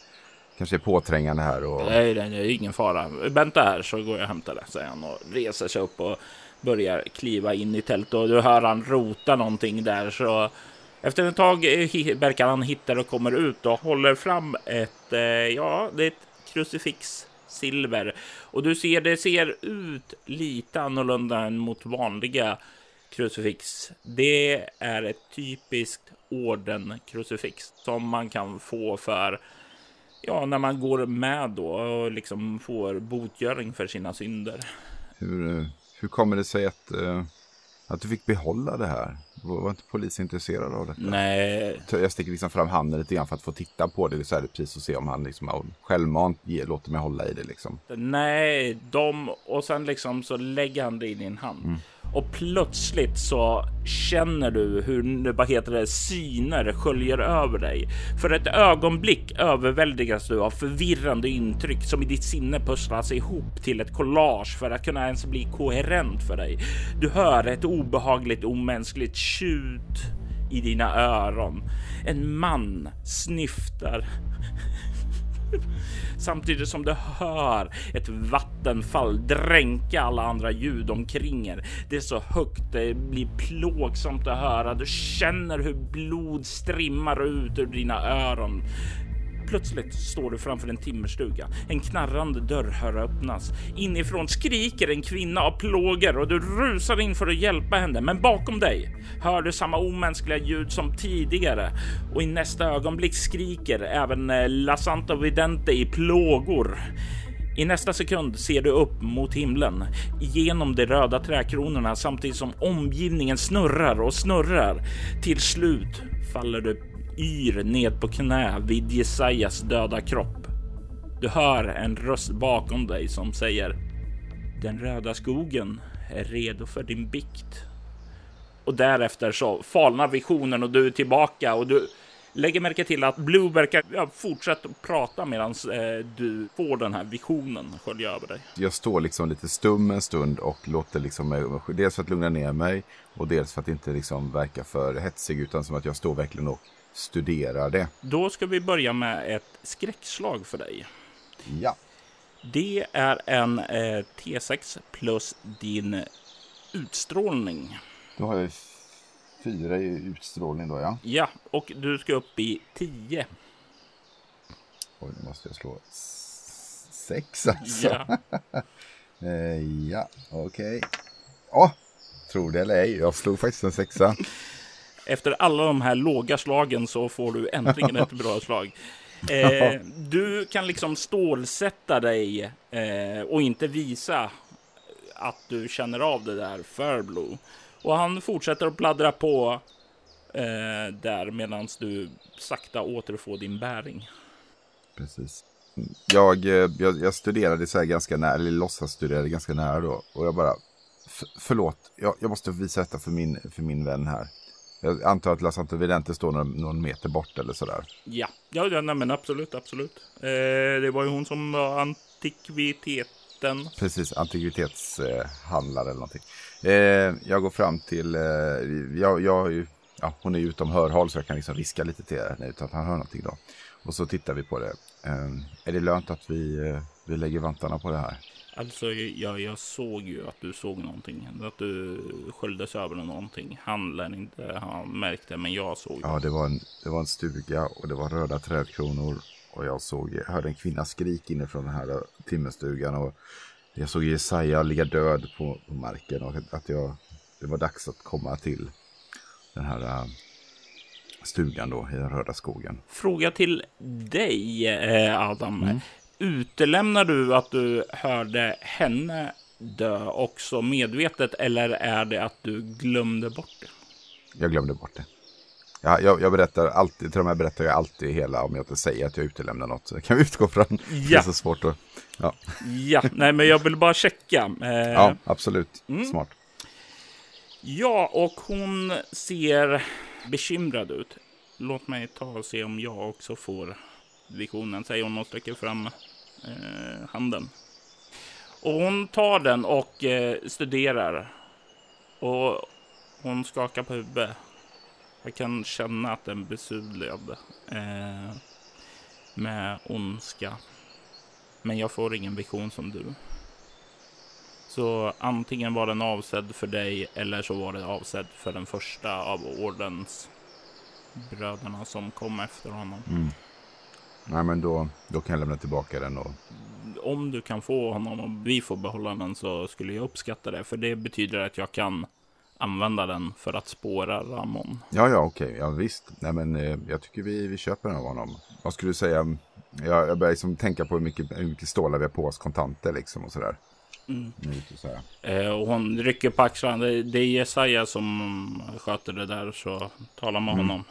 kanske är påträngande här och Nej, det är ingen fara. Vänta här så går jag och hämtar det, säger han och reser sig upp och börjar kliva in i tältet. Och du hör han rota någonting där så efter ett tag eh, verkar han hitta det och kommer ut och håller fram ett, ja, det är ett krucifix silver. Och du ser, det ser ut lite annorlunda än mot vanliga krucifix. Det är ett typiskt ordenkrucifix som man kan få för Ja, när man går med då och liksom får botgöring för sina synder. hur, eh, hur kommer det sig att, eh, att du fick behålla det här? Var, inte polisen intresserad av detta? Nej, Jag sticker liksom fram handen lite grann för att få titta på det. Så här, precis och se om han liksom självmant ger, låter mig hålla i det liksom. nej, de och sen liksom så lägger han det i din hand. Och plötsligt så känner du hur, vad heter det, syner sköljer över dig. För ett ögonblick överväldigas du av förvirrande intryck som i ditt sinne pusslas ihop till ett collage för att kunna ens bli koherent för dig. Du hör ett obehagligt omänskligt tjut i dina öron. En man snyftar samtidigt som du hör ett vattenfall dränka alla andra ljud omkring er. Det är så högt, det blir plågsamt att höra. Du känner hur blod strimmar ut ur dina öron. Plötsligt står du framför en timmerstuga. En knarrande dörr hör öppnas. Inifrån skriker en kvinna av plågor och du rusar in för att hjälpa henne. Men bakom dig hör du samma omänskliga ljud som tidigare och i nästa ögonblick skriker även eh, La Santa Vidente i plågor. I nästa sekund ser du upp mot himlen genom de röda träkronorna samtidigt som omgivningen snurrar och snurrar. Till slut faller du yr ned på knä vid Jesajas döda kropp. Du hör en röst bakom dig som säger Den röda skogen är redo för din bikt. Och därefter så falnar visionen och du är tillbaka och du lägger märke till att Blue verkar ja, fortsätta prata medan eh, du får den här visionen skölja över dig. Jag står liksom lite stum en stund och låter liksom mig, dels för att lugna ner mig och dels för att inte liksom verka för hetsig utan som att jag står verkligen och studerar det. Då ska vi börja med ett skräckslag för dig. Ja. Det är en eh, T6 plus din utstrålning. Då har jag fyra i utstrålning då ja. Ja, och du ska upp i 10. Oj, nu måste jag slå sex alltså. Ja. Eh, ja, okej. Åh, tror det eller ej, jag slog faktiskt en sexa. Efter alla de här låga slagen så får du äntligen ett bra slag. Eh, du kan liksom stålsätta dig eh, och inte visa att du känner av det där för Blue. Och han fortsätter att bladdra på eh, där medan du sakta återfår din bäring. Precis. Jag, eh, jag, jag studerade så här ganska nära, eller låtsas studerade ganska nära då. Och jag bara, förlåt, jag, jag måste visa detta för min, för min vän här. Jag antar att La Santa Vidente står någon, någon meter bort eller sådär. Ja, ja, ja nej, men absolut, absolut. Eh, det var ju hon som var antikviteten. Precis, antikvitetshandlare eller någonting. Eh, jag går fram till, eh, jag, jag, ja, hon är ju utom hörhåll så jag kan liksom viska lite till henne utan att han hör någonting då. Och så tittar vi på det. Eh, är det lönt att vi, eh, vi lägger vantarna på det här? Alltså, jag, jag såg ju att du såg någonting. Att du sköljdes över någonting. Han lär inte ha märkt det, men jag såg Ja, det var, en, det var en stuga och det var röda trädkronor. Och jag såg, jag hörde en kvinna skrik inifrån den här timmerstugan. Och jag såg Jesaja ligga död på, på marken. Och att jag, det var dags att komma till den här äh, stugan då i den röda skogen. Fråga till dig, äh, Adam. Mm utelämnar du att du hörde henne dö också medvetet eller är det att du glömde bort det? Jag glömde bort det. Ja, jag, jag berättar alltid, till och med berättar jag alltid hela om jag inte säger att jag utelämnar något. Så kan vi utgå från. Ja. Det är så svårt att... Ja. ja, nej men jag vill bara checka. Eh, ja, absolut. Mm. Smart. Ja, och hon ser bekymrad ut. Låt mig ta och se om jag också får visionen, säger hon och sträcker fram eh, handen. Och hon tar den och eh, studerar. Och hon skakar på huvudet. Jag kan känna att den besudlad eh, med ondska. Men jag får ingen vision som du. Så antingen var den avsedd för dig eller så var det avsedd för den första av ordens bröderna som kom efter honom. Mm. Nej, men då, då kan jag lämna tillbaka den. Och... Om du kan få honom och vi får behålla den så skulle jag uppskatta det. För det betyder att jag kan använda den för att spåra Ramon. Ja, ja, okej. Okay. Ja, visst. Nej, men eh, jag tycker vi, vi köper den av honom. Vad skulle du säga? Jag, jag börjar liksom tänka på hur mycket, hur mycket stålar vi har på oss, kontanter liksom och sådär. Mm. Eh, och hon rycker på axlarna. Det, det är Jesaja som sköter det där, så tala med mm. honom.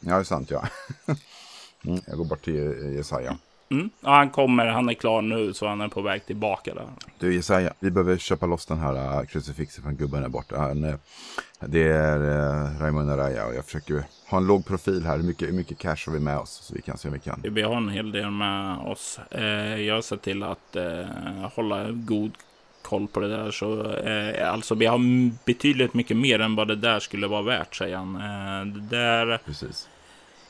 Ja, det är sant, ja. Mm, jag går bort till Jesaja. Mm. Ja, han kommer, han är klar nu så han är på väg tillbaka där. Du Jesaja, vi behöver köpa loss den här uh, krucifixen från gubben där borta. Han, uh, det är uh, Raymond Araya och jag försöker ha en låg profil här. Hur mycket, hur mycket cash har vi med oss så vi kan se om vi kan. Vi har en hel del med oss. Eh, jag ser till att eh, hålla god koll på det där. Så, eh, alltså vi har betydligt mycket mer än vad det där skulle vara värt, säger han. Eh, det där... Precis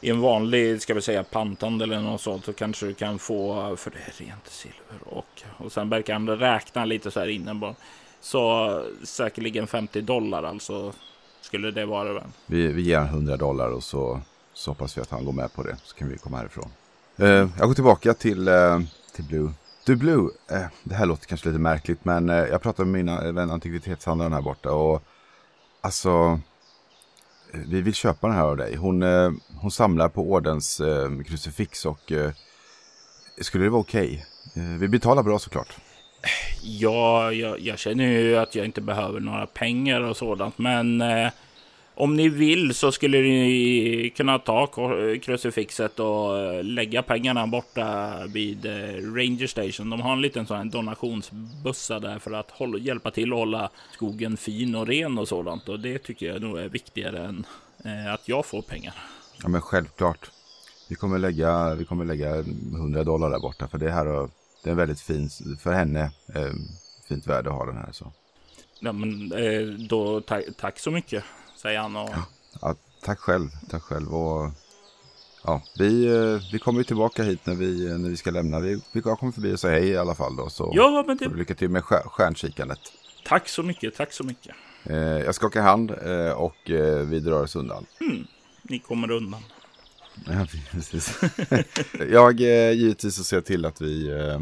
i en vanlig, ska vi säga pantande eller något sånt så kanske du kan få, för det är rent silver och, och sen verkar han räkna lite så här inne bara. Så säkerligen 50 dollar alltså skulle det vara väl. Vi, vi ger 100 dollar och så, så hoppas vi att han går med på det så kan vi komma härifrån. Uh, jag går tillbaka till, uh, till Blue. Du Blue, uh, det här låter kanske lite märkligt men jag pratade med mina vän antikvitetshandlaren här borta och alltså vi vill köpa den här av dig. Hon, eh, hon samlar på ordens eh, krucifix och eh, skulle det vara okej? Okay? Eh, vi betalar bra såklart. Ja, jag, jag, känner ju att jag inte behöver några pengar och sådant, men eh, om ni vill så skulle ni kunna ta krucifixet och eh, lägga pengarna borta vid eh, Ranger Station. De har en liten sån här donationsbussa där för att hålla, hjälpa till att hålla skogen fin och ren och sådant. Och det tycker jag nog är viktigare än eh, att jag får pengar. Ja, men självklart. Vi kommer lägga, vi kommer lägga 100 dollar där borta för det här och det är väldigt fint för henne. Eh, fint värde att ha den här så. Ja, men eh, då ta tack så mycket säger han. Och... Ja, tack själv, tack själv. Och, ja, vi, eh, vi kommer tillbaka hit när vi, när vi ska lämna. Vi, vi kommer förbi och säga hej i alla fall. Då, så ja, men det... lycka till med stjärnkikandet. Tack så mycket, tack så mycket. Eh, jag skakar hand eh, och eh, vi drar oss undan. Mm, ni kommer undan. Ja, precis. jag eh, givetvis så ser till att vi eh,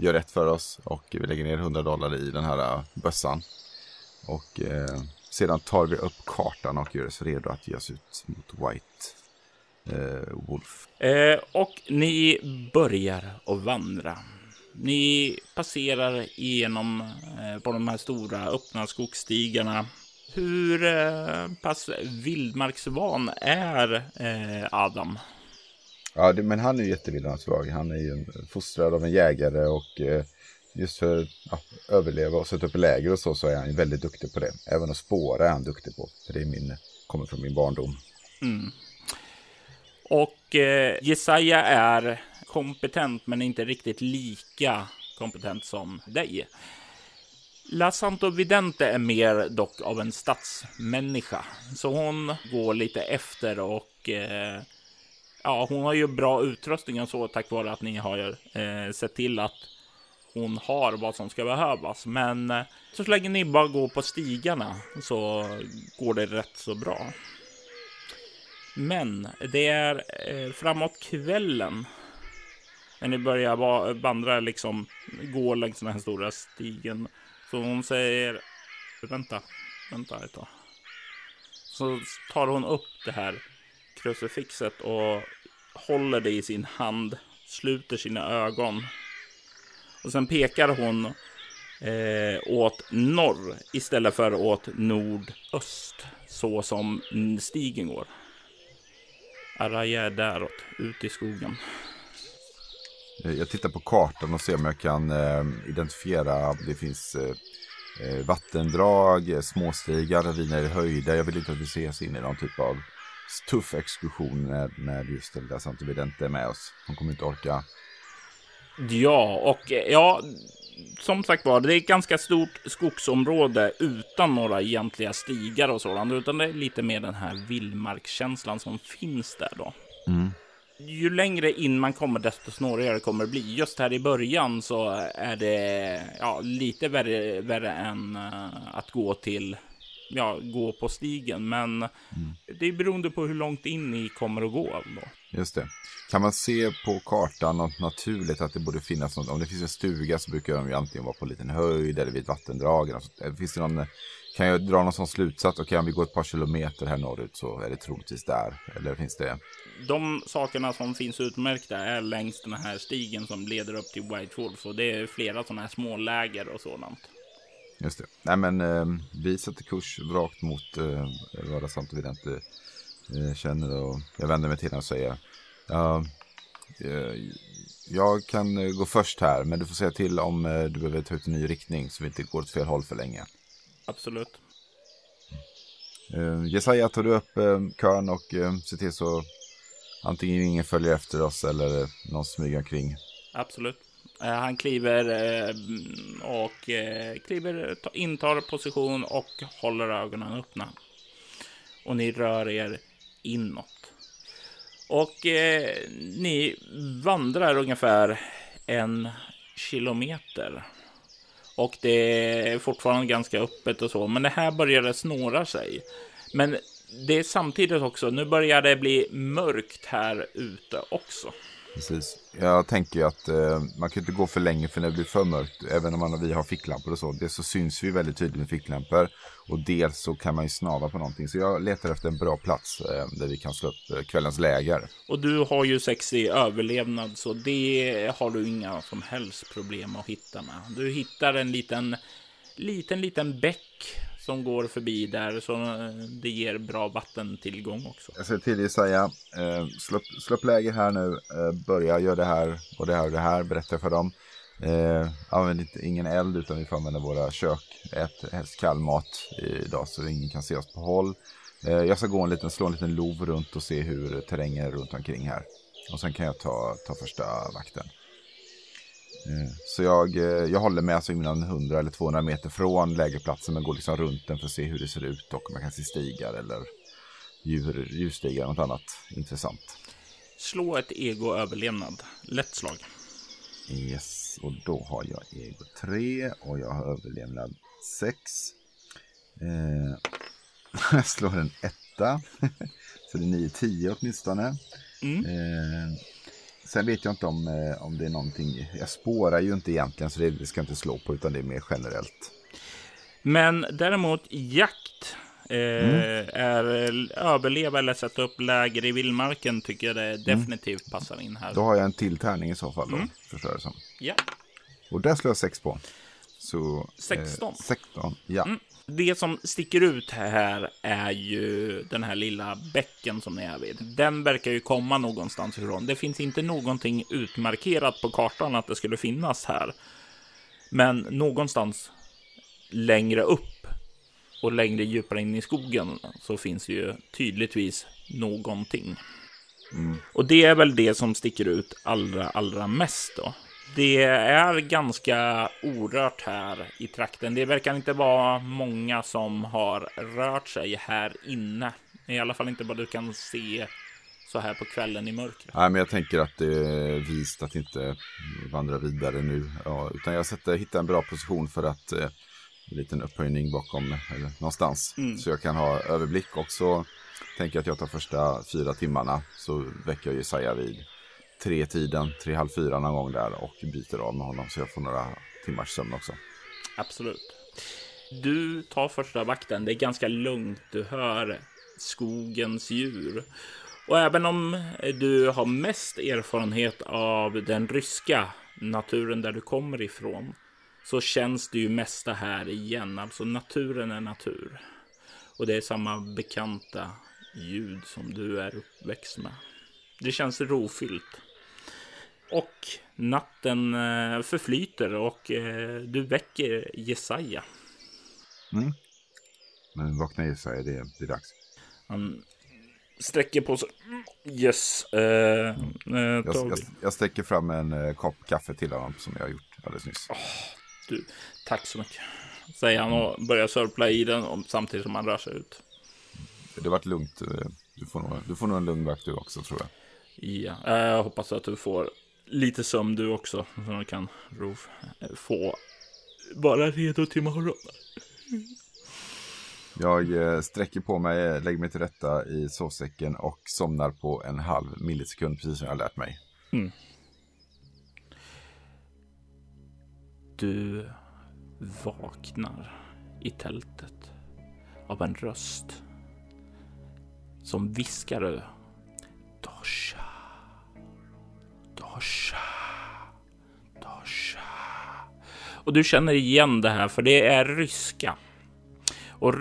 gör rätt för oss och vi lägger ner 100 dollar i den här eh, bössan. Och eh, sedan tar vi upp kartan och gör oss redo att ge oss ut mot White eh, Wolf. Eh, och ni börjar att vandra. Ni passerar igenom eh, på de här stora öppna skogsstigarna. Hur eh, pass vildmarksvan är eh, Adam? Ja, det, men han är ju jättevildmarksvan. Han är ju en, fostrad av en jägare och eh, just för att ja, överleva och sätta upp läger och så, så är han ju väldigt duktig på det. Även att spåra är han duktig på. För det är min, kommer från min barndom. Mm. Och eh, Jesaja är kompetent men inte riktigt lika kompetent som dig. La Santo Vidente är mer dock av en stadsmänniska, så hon går lite efter och eh, ja, hon har ju bra utrustning och så tack vare att ni har eh, sett till att hon har vad som ska behövas. Men eh, så länge ni bara går på stigarna så går det rätt så bra. Men det är eh, framåt kvällen när ni börjar vandra, liksom gå längs den här stora stigen. Så hon säger, vänta, vänta ett tag. Så tar hon upp det här krucifixet och håller det i sin hand, sluter sina ögon. Och sen pekar hon eh, åt norr istället för åt nordöst, så som stigen går. Araya är däråt, ut i skogen. Eh, jag tittar på kartan och ser om jag kan eh, identifiera, det finns eh, eh vattendrag, eh, småstigar, raviner i höjder. Jag vill inte att vi ses in i någon typ av tuff exkursion med, med just den där Santo Vidente är med oss. Hon kommer inte orka. Ja, och ja, som sagt var, det är ett ganska stort skogsområde utan några egentliga stigar och sådant, utan det är lite mer den här vildmarkskänslan som finns där då. Mm ju längre in man kommer, desto snårigare kommer det bli. Just här i början så är det ja, lite värre, värre än uh, att gå till ja, gå på stigen. Men mm. det är beroende på hur långt in ni kommer att gå. Då. Just det. Kan man se på kartan något naturligt att det borde finnas något? Om det finns en stuga så brukar de ju antingen vara på en liten höjd eller vid ett vattendrag. Finns det någon, kan jag dra någon sån slutsats? Okej, okay, om vi går ett par kilometer här norrut så är det troligtvis där. Eller finns det? De sakerna som finns utmärkta är längs den här stigen som leder upp till White Wolf. Och det är flera sådana här små läger och sådant. Just det. Nej men eh, vi sätter kurs rakt mot eh, vad Santo Vidente eh, känner och jag vänder mig till honom och säger eh, jag kan eh, gå först här men du får säga till om eh, du behöver ta ut en ny riktning så vi inte går åt fel håll för länge. Absolut. Uh, Jesaja, tar du upp uh, kön och uh, ser till så antingen ingen följer efter oss eller någon smyger omkring. Absolut. Eh, han kliver eh, och eh, kliver, intar position och håller ögonen öppna. Och ni rör er inåt. Och ni vandrar ungefär en kilometer och det är fortfarande ganska öppet och så, men det här börjar det snåra sig. Men det är samtidigt också, nu börjar det bli mörkt här ute också. Precis. Jag tänker ju att eh, man kan inte gå för länge för när det blir för mörkt. Även om man, vi har ficklampor och så. Det så syns vi väldigt tydligt med ficklampor. Och dels så kan man ju snava på någonting. Så jag letar efter en bra plats eh, där vi kan slå upp eh, kvällens läger. Och du har ju sex i överlevnad så det har du inga som helst problem att hitta med. Du hittar en liten, liten, liten bäck som går förbi där. Så eh, det ger bra vattentillgång också. Jag säger till Jesaja, eh, slå, upp läger här nu. Eh, börja göra det här och det här och det här. Berätta för dem. Eh, använd inte, ingen eld utan vi får använda våra kök. Ät helst kall mat idag så ingen kan se oss på håll. Eh, jag ska gå en liten, slå en liten lov runt och se hur terrängen är runt omkring här. Och sen kan jag ta, ta första vakten. Eh, så jag, eh, jag håller mig alltså innan 100 eller 200 meter från lägerplatsen men går liksom runt den för att se hur det ser ut och om jag kan se stigar eller djur, djurstigar eller något annat intressant. Slå ett ego överlevnad. Lätt slag. Yes, och då har jag ego 3 och jag har överlevnad 6. Eh, jag slår en etta. Så det är 9-10 åtminstone. Mm. Eh, Sen vet jag inte om, eh, om det är någonting, jag spårar ju inte egentligen så det ska jag inte slå på utan det är mer generellt. Men däremot jakt eh, mm. är överleva eller sätta upp läger i vildmarken tycker jag det mm. definitivt passar in här. Då har jag en till tärning i så fall då, mm. förstår som. Ja. Och där slår jag sex på. Så, 16. Eh, 16, ja. Mm. Det som sticker ut här är ju den här lilla bäcken som ni är vid. Den verkar ju komma någonstans ifrån. Det finns inte någonting utmarkerat på kartan att det skulle finnas här. Men någonstans längre upp och längre djupare in i skogen så finns ju tydligtvis någonting. Mm. Och det är väl det som sticker ut allra, allra mest då. Det är ganska orört här i trakten. Det verkar inte vara många som har rört sig här inne. I alla fall inte vad du kan se så här på kvällen i mörkret. Nej, men jag tänker att det är vist att inte vandra vidare nu. Ja, utan jag sätter, hittar en bra position för att eh, en liten upphöjning bakom eller någonstans. Mm. Så jag kan ha överblick. Och så tänker jag att jag tar första fyra timmarna så väcker jag Jesaja vid tre tiden, tre, halv fyra någon gång där och byter av med honom så jag får några timmars sömn också. Absolut. Du tar första vakten. Det är ganska lugnt. Du hör skogens djur. Och även om du har mest erfarenhet av den ryska naturen där du kommer ifrån så känns det ju mesta här igen. Alltså naturen är natur. Och det är samma bekanta ljud som du är uppväxt med. Det känns rofyllt. Och natten eh, förflyter och eh, du väcker Jesaja. Mm. Men vakna Jesaja, det är, det är dags. Han sträcker på sig. Yes. Uh, jag, jag, jag, sträcker fram en uh, kopp kaffe till honom som jag har gjort alldeles nyss. Oh, du, tack så mycket. Säger han och börjar sörpla i den samtidigt som han rör sig ut. Det har varit lugnt. Du får, nog, du får nog en lugn vakt du också tror jag. Ja, jag hoppas att du får lite sömn du också. Så du kan Roof få vara redo till morgon. Jag eh, sträcker på mig, lägger mig till rätta i sovsäcken och somnar på en halv millisekund, precis som jag har lärt mig. Mm. Du vaknar i tältet av en röst som viskar Dosha. Dosha. Dosha. Och du känner igen det här, för det är ryska. Och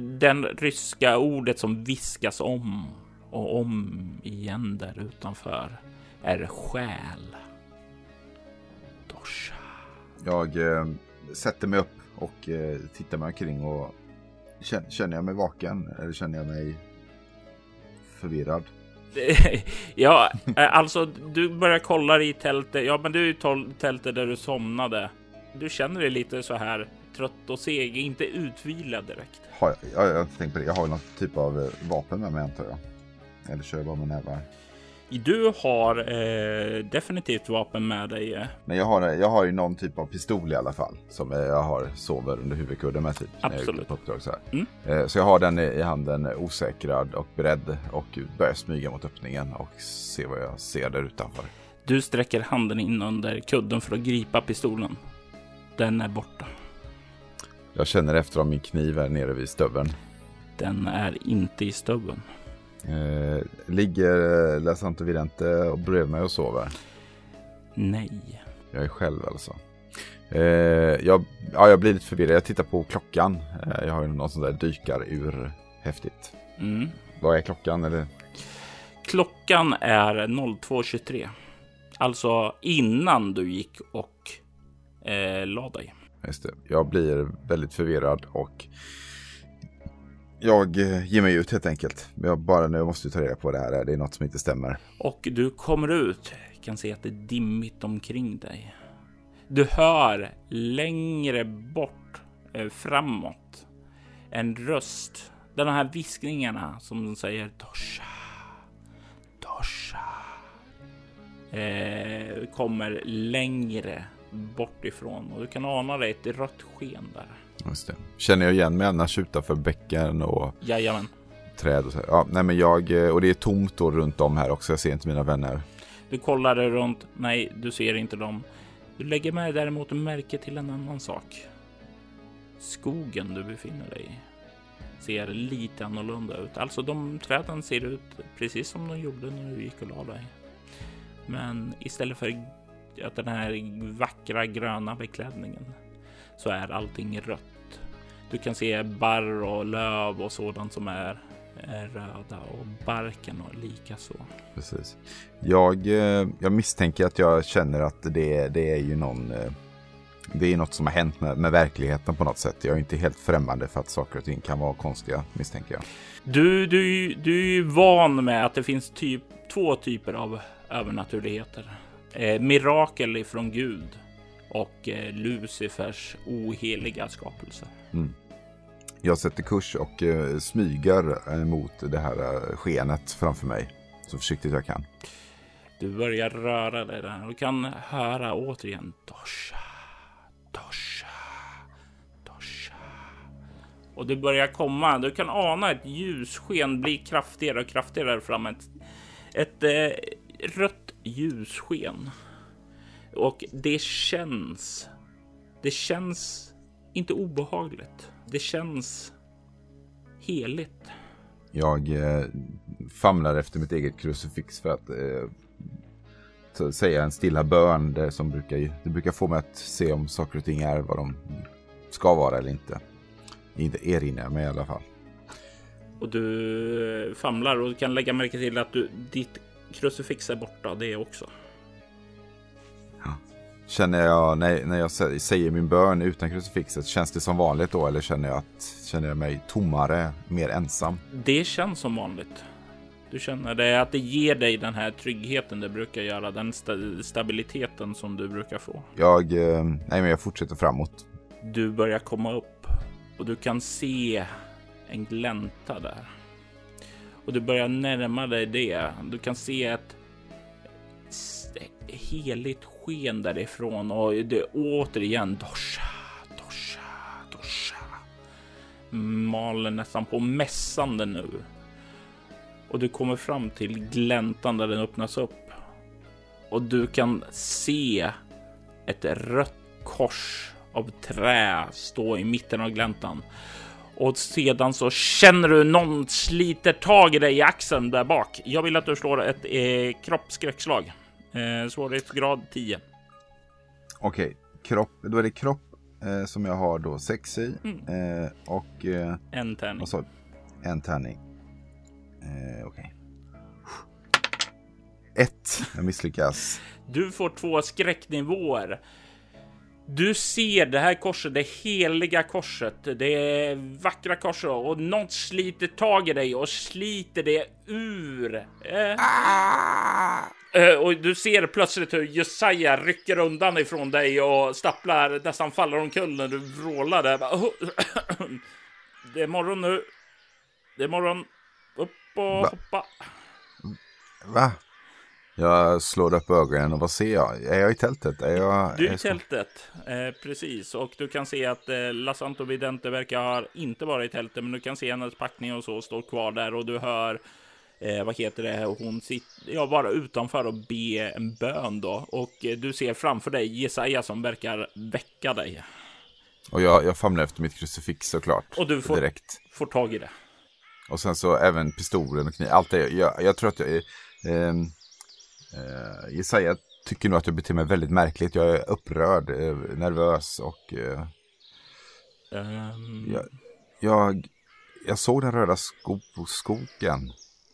den ryska ordet som viskas om och om igen där utanför är själ. Dosha. Jag eh, sätter mig upp och eh, tittar mig omkring och känner jag mig vaken eller känner jag mig förvirrad? ja, eh, alltså du börjar kolla i tältet. Ja, men du är i tältet där du somnade. Du känner dig lite så här trött och seg, inte utvilad direkt. Har jag, jag, jag tänkt på det. Jag har någon typ av eh, vapen med mig antar jag. Eller kör jag bara med nävar? Du har eh, definitivt vapen med dig. Eh. Men jag har, jag har ju någon typ av pistol i alla fall. Som jag har sover under huvudkudden med typ. Absolut. På uppdrag, så, mm. eh, så jag har den i handen osäkrad och beredd. Och börjar smyga mot öppningen och se vad jag ser där utanför. Du sträcker handen in under kudden för att gripa pistolen. Den är borta. Jag känner efter om min kniv är nere vid stöveln. Den är inte i stöveln. Eh, ligger eh, La Santo Vidente bredvid mig och sover? Nej. Jag är själv alltså. Eh, jag, ja, jag blir lite förvirrad. Jag tittar på klockan. Eh, jag har ju någon sån där dykarur. Häftigt. Mm. Vad är klockan? Eller? Klockan är 02.23. Alltså innan du gick och eh, la dig. Just det. Jag blir väldigt förvirrad och jag eh, ger mig ut helt enkelt. Jag bara nu måste ta reda på det här. Det är något som inte stämmer. Och du kommer ut. Kan se att det är dimmigt omkring dig. Du hör längre bort eh, framåt en röst. De här viskningarna som säger Dosha. Dosha. Eh, kommer längre bort ifrån och du kan ana dig ett rött sken där. Just det. Känner jag igen mig annars utanför bäcken och Jajamän. träd och så. Ja, nej men jag, eh, och det är tomt då runt om här också. Jag ser inte mina vänner. Du kollar runt. Nej, du ser inte dem. Du lägger med däremot märke till en annan sak. Skogen du befinner dig i ser lite annorlunda ut. Alltså de träden ser ut precis som de gjorde när du gick och la dig. Men istället för att den här vackra gröna beklädningen så är allting rött. Du kan se barr och löv och sådant som är, är röda och barken och lika så. Precis. Jag, eh, jag misstänker att jag känner att det, det är ju någon eh, det är något som har hänt med, med, verkligheten på något sätt. Jag är inte helt främmande för att saker och ting kan vara konstiga, misstänker jag. Du, du, du är ju van med att det finns typ två typer av övernaturligheter. Eh, mirakel ifrån Gud och eh, Lucifers oheliga skapelse. Mm. Jag sätter kurs och eh, smyger eh, mot det här skenet framför mig så försiktigt jag kan. Du börjar röra dig där och kan höra återigen Dosha, Dosha, Dosha. Och du börjar komma. Du kan ana ett ljussken bli kraftigare och kraftigare fram. Ett, ett eh, rött ljussken. Och det känns. Det känns inte obehagligt. Det känns heligt. Jag eh, famlar efter mitt eget krucifix för att eh, säga en stilla bön. Det, som brukar, det brukar få mig att se om saker och ting är vad de ska vara eller inte. Inte erinrar mig i alla fall. Och du famlar och kan lägga märke till att du, ditt krucifix är borta det också. Känner jag när, när jag säger min bön utan krucifixet, känns det som vanligt då eller känner jag, att, känner jag mig tommare, mer ensam? Det känns som vanligt. Du känner det att det ger dig den här tryggheten det brukar göra, den sta stabiliteten som du brukar få. Jag, eh, nej men jag fortsätter framåt. Du börjar komma upp och du kan se en glänta där. Och du börjar närma dig det. Du kan se ett heligt sken därifrån och det är återigen dosha, dosha, dosha. Maler nästan på mässande nu. Och du kommer fram till gläntan där den öppnas upp. Och du kan se ett rött kors av trä stå i mitten av gläntan. Och sedan så känner du någon sliter tag i dig i axeln där bak. Jag vill att du slår ett eh, kroppsskräckslag. Eh, svårighetsgrad 10. Okej, okay. kropp, då är det kropp eh, som jag har då 6 i. Mm. Eh, och... Eh, en tärning. Så, en tärning. Eh, Okej. Okay. Ett, jag misslyckas. Du får två skräcknivåer. Du ser det här korset, det heliga korset, det vackra korset och något sliter tag i dig och sliter det ur. Eh. Ah! Eh, och du ser plötsligt hur Jesaja rycker undan ifrån dig och stapplar, nästan faller omkull när du vrålar där. Det är morgon nu. Det är morgon. Upp och Va? hoppa. Va? Jag slår upp ögonen och vad ser jag? Är jag i tältet? Är jag, du är i tältet, eh, precis. Och du kan se att eh, Lasanto Vidente verkar ha inte vara i tältet, men du kan se hennes packning och så står kvar där och du hör eh, vad heter det, hon sitter ja, bara utanför och be en bön då. Och eh, du ser framför dig Jesaja som verkar väcka dig. Och jag, jag famlar efter mitt krucifix såklart. Och du får, direkt. får tag i det. Och sen så även pistolen och kniv. Allt det. Jag, jag tror att jag är... Eh, eh, Jesaja tycker nog att jag beter mig väldigt märkligt. Jag är upprörd, eh, nervös och... Um... jag, jag, jag, såg den röda sko skogen.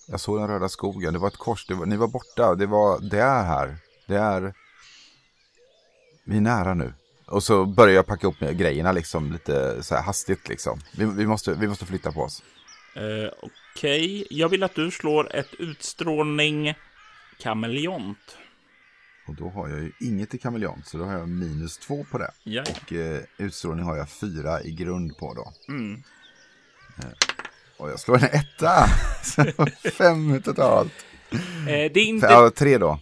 Jag såg den röda skogen. Det var ett kors. Var, ni var borta. Det, var, det är här. Det är... Vi är nära nu. Och så börjar jag packa upp grejerna liksom lite så här hastigt liksom. Vi, vi, måste, vi måste flytta på oss. Uh, Okej, okay. jag vill att du slår ett utstrålning kameleont. Och då har jag ju inget i kameleont, så då har jag minus två på det. Jaja. Och eh, utstrålning har jag fyra i grund på då. Mm. Eh, och jag slår en etta. Fem totalt. Eh, det är inte... Ja, tre då.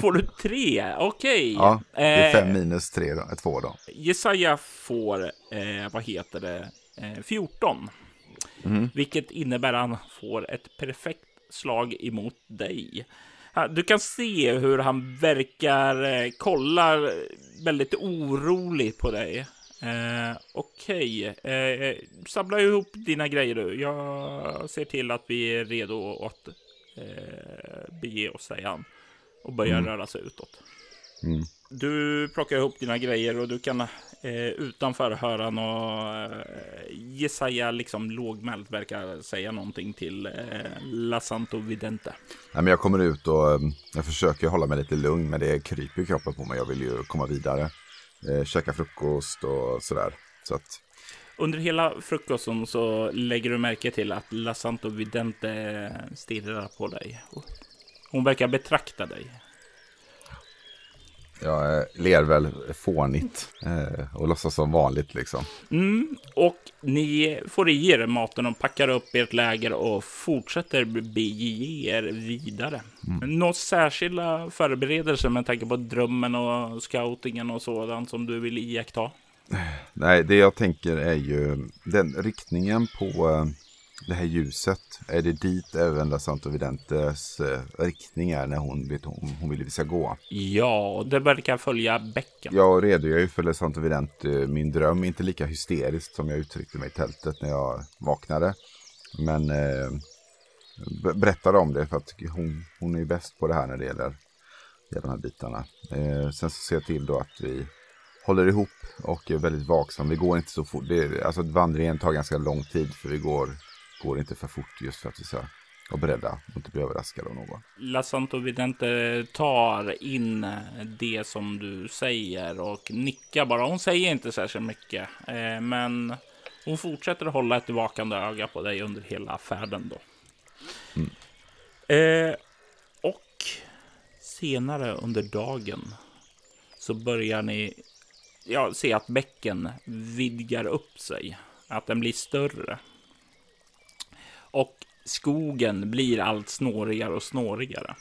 Får du tre? Okej. Okay. Ja, det är fem eh, minus tre då. Två då. Jesaja får, eh, vad heter det, eh, 14. Mm. Vilket innebär att han får ett perfekt slag emot dig. Du kan se hur han verkar eh, kollar väldigt oroligt på dig. Eh, Okej, okay. eh, samla ihop dina grejer du. Jag ser till att vi är redo att eh, bege oss, säger han. Och börjar mm. röra sig utåt. Mm. Du plockar ihop dina grejer och du kan eh, utanför höra något eh, Jesaja liksom lågmält verkar säga någonting till eh, La Santo Vidente. Nej, men jag kommer ut och eh, jag försöker hålla mig lite lugn men det kryper i kroppen på mig. Jag vill ju komma vidare. Eh, käka frukost och sådär. Så att... Under hela frukosten så lägger du märke till att La Santo Vidente stirrar på dig. Hon verkar betrakta dig. Jag ler väl fånigt eh, och låtsas som vanligt liksom. Mm, och ni får i er maten och packar upp ert läger och fortsätter bege er vidare. Mm. Några särskilda förberedelser med tanke på drömmen och scoutingen och sådant som du vill iaktta? Nej, det jag tänker är ju den riktningen på eh, det här ljuset, är det dit även Santo Videntes eh, riktning är när hon, vet, hon, hon vill vi ska gå? Ja, det verkar följa bäcken. Jag redogör ju för Santo Vidente min dröm, inte lika hysteriskt som jag uttryckte mig i tältet när jag vaknade. Men eh, berättade om det för att hon, hon är bäst på det här när det gäller de här bitarna. Eh, sen så ser jag till då att vi håller ihop och är väldigt vaksam. Vi går inte så fort. Det, alltså vandringen tar ganska lång tid för vi går går inte för fort just för att vi ska vara beredda och inte bli överraskade av någon. La Santo Vidente tar in det som du säger och nickar bara. Hon säger inte särskilt mycket, eh, men hon fortsätter att hålla ett vakande öga på dig under hela färden då. Mm. Eh, och senare under dagen så börjar ni ja, se att bäcken vidgar upp sig, att den blir större. Och skogen blir allt snårigare och snårigare.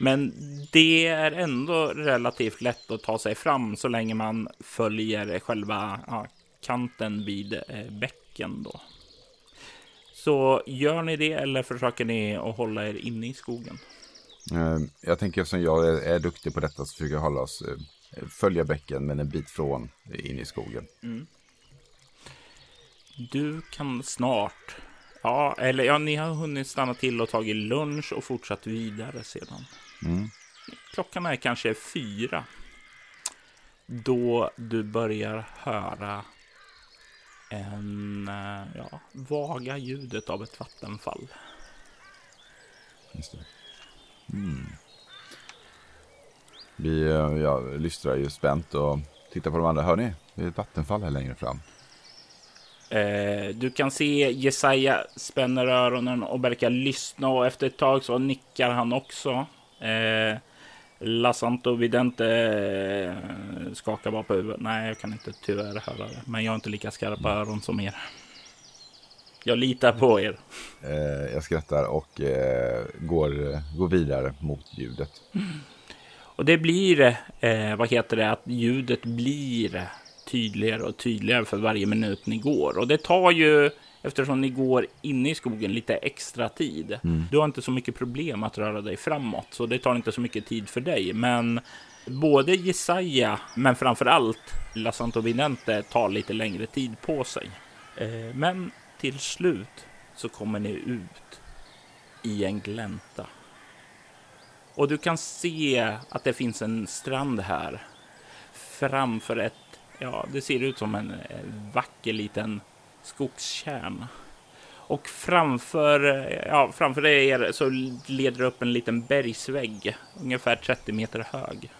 Men det är ändå relativt lätt att ta sig fram så länge man följer själva ja, kanten vid eh, bäcken då. Så gör ni det eller försöker ni att hålla er inne i skogen? Eh, jag tänker som jag är, är duktig på detta så försöker jag hålla oss, eh, följa bäcken men en bit från in i skogen. Mm. Du kan snart Ja, eller ja, ni har hunnit stanna till och tagit lunch och fortsatt vidare sedan. Mm. Klockan är kanske fyra. Då du börjar höra en, eh, ja, vaga ljudet av ett vattenfall. Just det. Mm. Vi eh, ja, lystrar ju spänt och tittar på de andra. Hör ni? Det är ett vattenfall här längre fram. Eh, du kan se Jesaja spänner öronen och verkar lyssna och efter ett tag så nickar han också. Eh, La Santo Vidente eh, skakar bara på huvudet. Nej, jag kan inte tyvärr höra det. Men jag har inte lika skarpa öron som er. Jag litar på er. Eh, jag skrattar och eh, går, går vidare mot ljudet. Mm. Och det blir, eh, vad heter det, att ljudet blir tydligare och tydligare för varje minut ni går. Och det tar ju, eftersom ni går inne i skogen, lite extra tid. Mm. Du har inte så mycket problem att röra dig framåt, så det tar inte så mycket tid för dig. Men både Jesaja, men framför allt La Santo Vinente tar lite längre tid på sig. Eh, men till slut så kommer ni ut i en glänta. Och du kan se att det finns en strand här framför ett Ja, det ser ut som en eh, vacker liten skogskärn. Och framför, eh, ja, framför er så leder det upp en liten bergsvägg, ungefär 30 meter hög.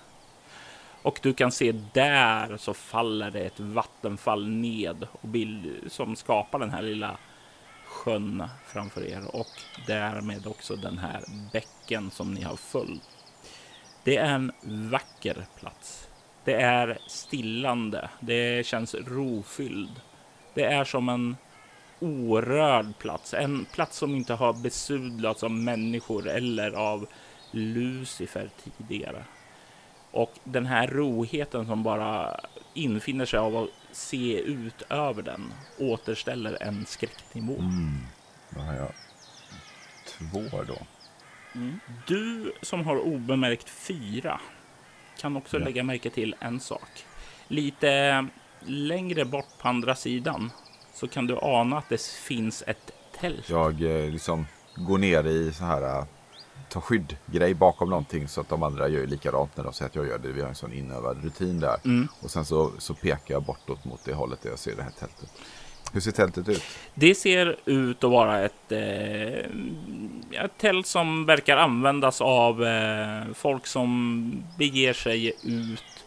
Och du kan se där så faller det ett vattenfall ned och bild, som skapar den här lilla sjön framför er och därmed också den här bäcken som ni har följt. Det är en vacker plats. Det är stillande. Det känns rofylld. Det är som en orörd plats. En plats som inte har besudlats av människor eller av Lucifer tidigare. Och den här roheten som bara infinner sig av att se ut över den återställer en skräcknivå. Mm. Då har jag två då. Mm. Du som har obemärkt fyra kan också ja. lägga märke till en sak. Lite längre bort på andra sidan så kan du ana att det finns ett tält. Jag eh, liksom går ner i så här ta skydd-grej bakom någonting så att de andra gör likadant när de säger att jag gör det. Vi har en sån inövad rutin där. Mm. Och sen så, så pekar jag bortåt mot det hållet där jag ser det här tältet. Hur ser tältet ut? Det ser ut att vara ett, eh, ett tält som verkar användas av eh, folk som beger sig ut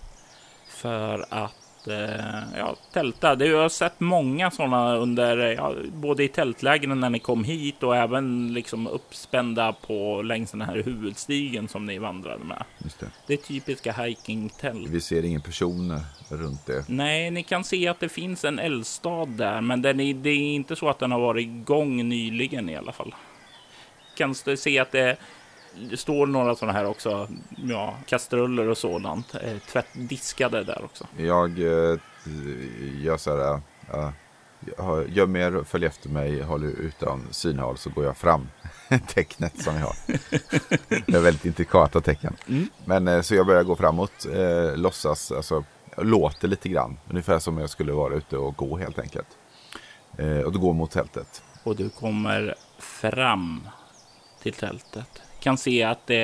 för att eh, ja, tälta. Det, jag har sett många sådana under, ja, både i tältlägren när ni kom hit och även liksom uppspända på längs den här huvudstigen som ni vandrade med. Just det. Det är typiska hikingtält. Vi ser ingen person runt det. Nej, ni kan se att det finns en eldstad där, men den är, det är inte så att den har varit igång nyligen i alla fall. Kan se att det, det står några sådana här också, ja, kastruller och sådant, eh, tvättdiskade där också. Jag eh, gör så här, eh, jag gör mer, följ efter mig, håller utan synhåll så går jag fram. Tecknet som vi har. Det är väldigt intrikata tecken. Mm. Men eh, så jag börjar gå framåt, eh, låtsas, alltså jag låter lite grann. Ungefär som jag skulle vara ute och gå helt enkelt. Eh, och då går mot tältet. Och du kommer fram till tältet. Kan se att det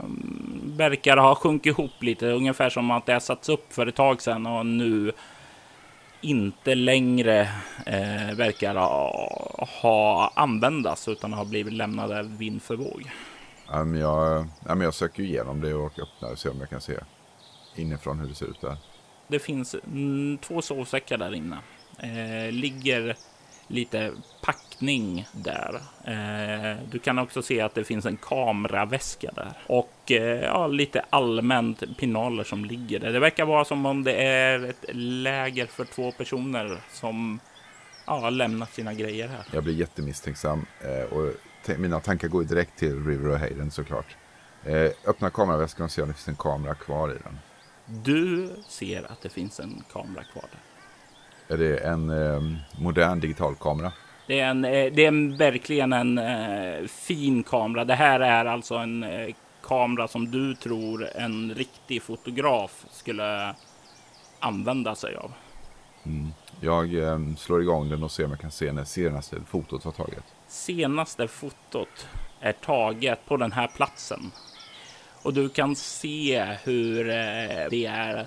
mm, verkar ha sjunkit ihop lite, ungefär som att det har satts upp för ett tag sedan och nu inte längre eh, verkar ha, ha användas utan har blivit lämnade vind för våg. Men jag, jag söker igenom det och öppnar och ser om jag kan se inifrån hur det ser ut där. Det finns mm, två sovsäckar där inne. Eh, ligger lite packning där. Eh, du kan också se att det finns en kameraväska där. Och eh, ja, lite allmänt pinaler som ligger där. Det verkar vara som om det är ett läger för två personer som ja, har lämnat sina grejer här. Jag blir jättemisstänksam eh, och mina tankar går direkt till River och Hayden såklart. Eh, öppna kameraväskan och se om det finns en kamera kvar i den. Du ser att det finns en kamera kvar där. Är det en eh, modern digital kamera? Det är, en, eh, det är en, verkligen en eh, fin kamera. Det här är alltså en eh, kamera som du tror en riktig fotograf skulle använda sig av. Jag eh, slår igång den och ser om jag kan se när senaste fotot var taget. Senaste fotot är taget på den här platsen. Och du kan se hur eh, det är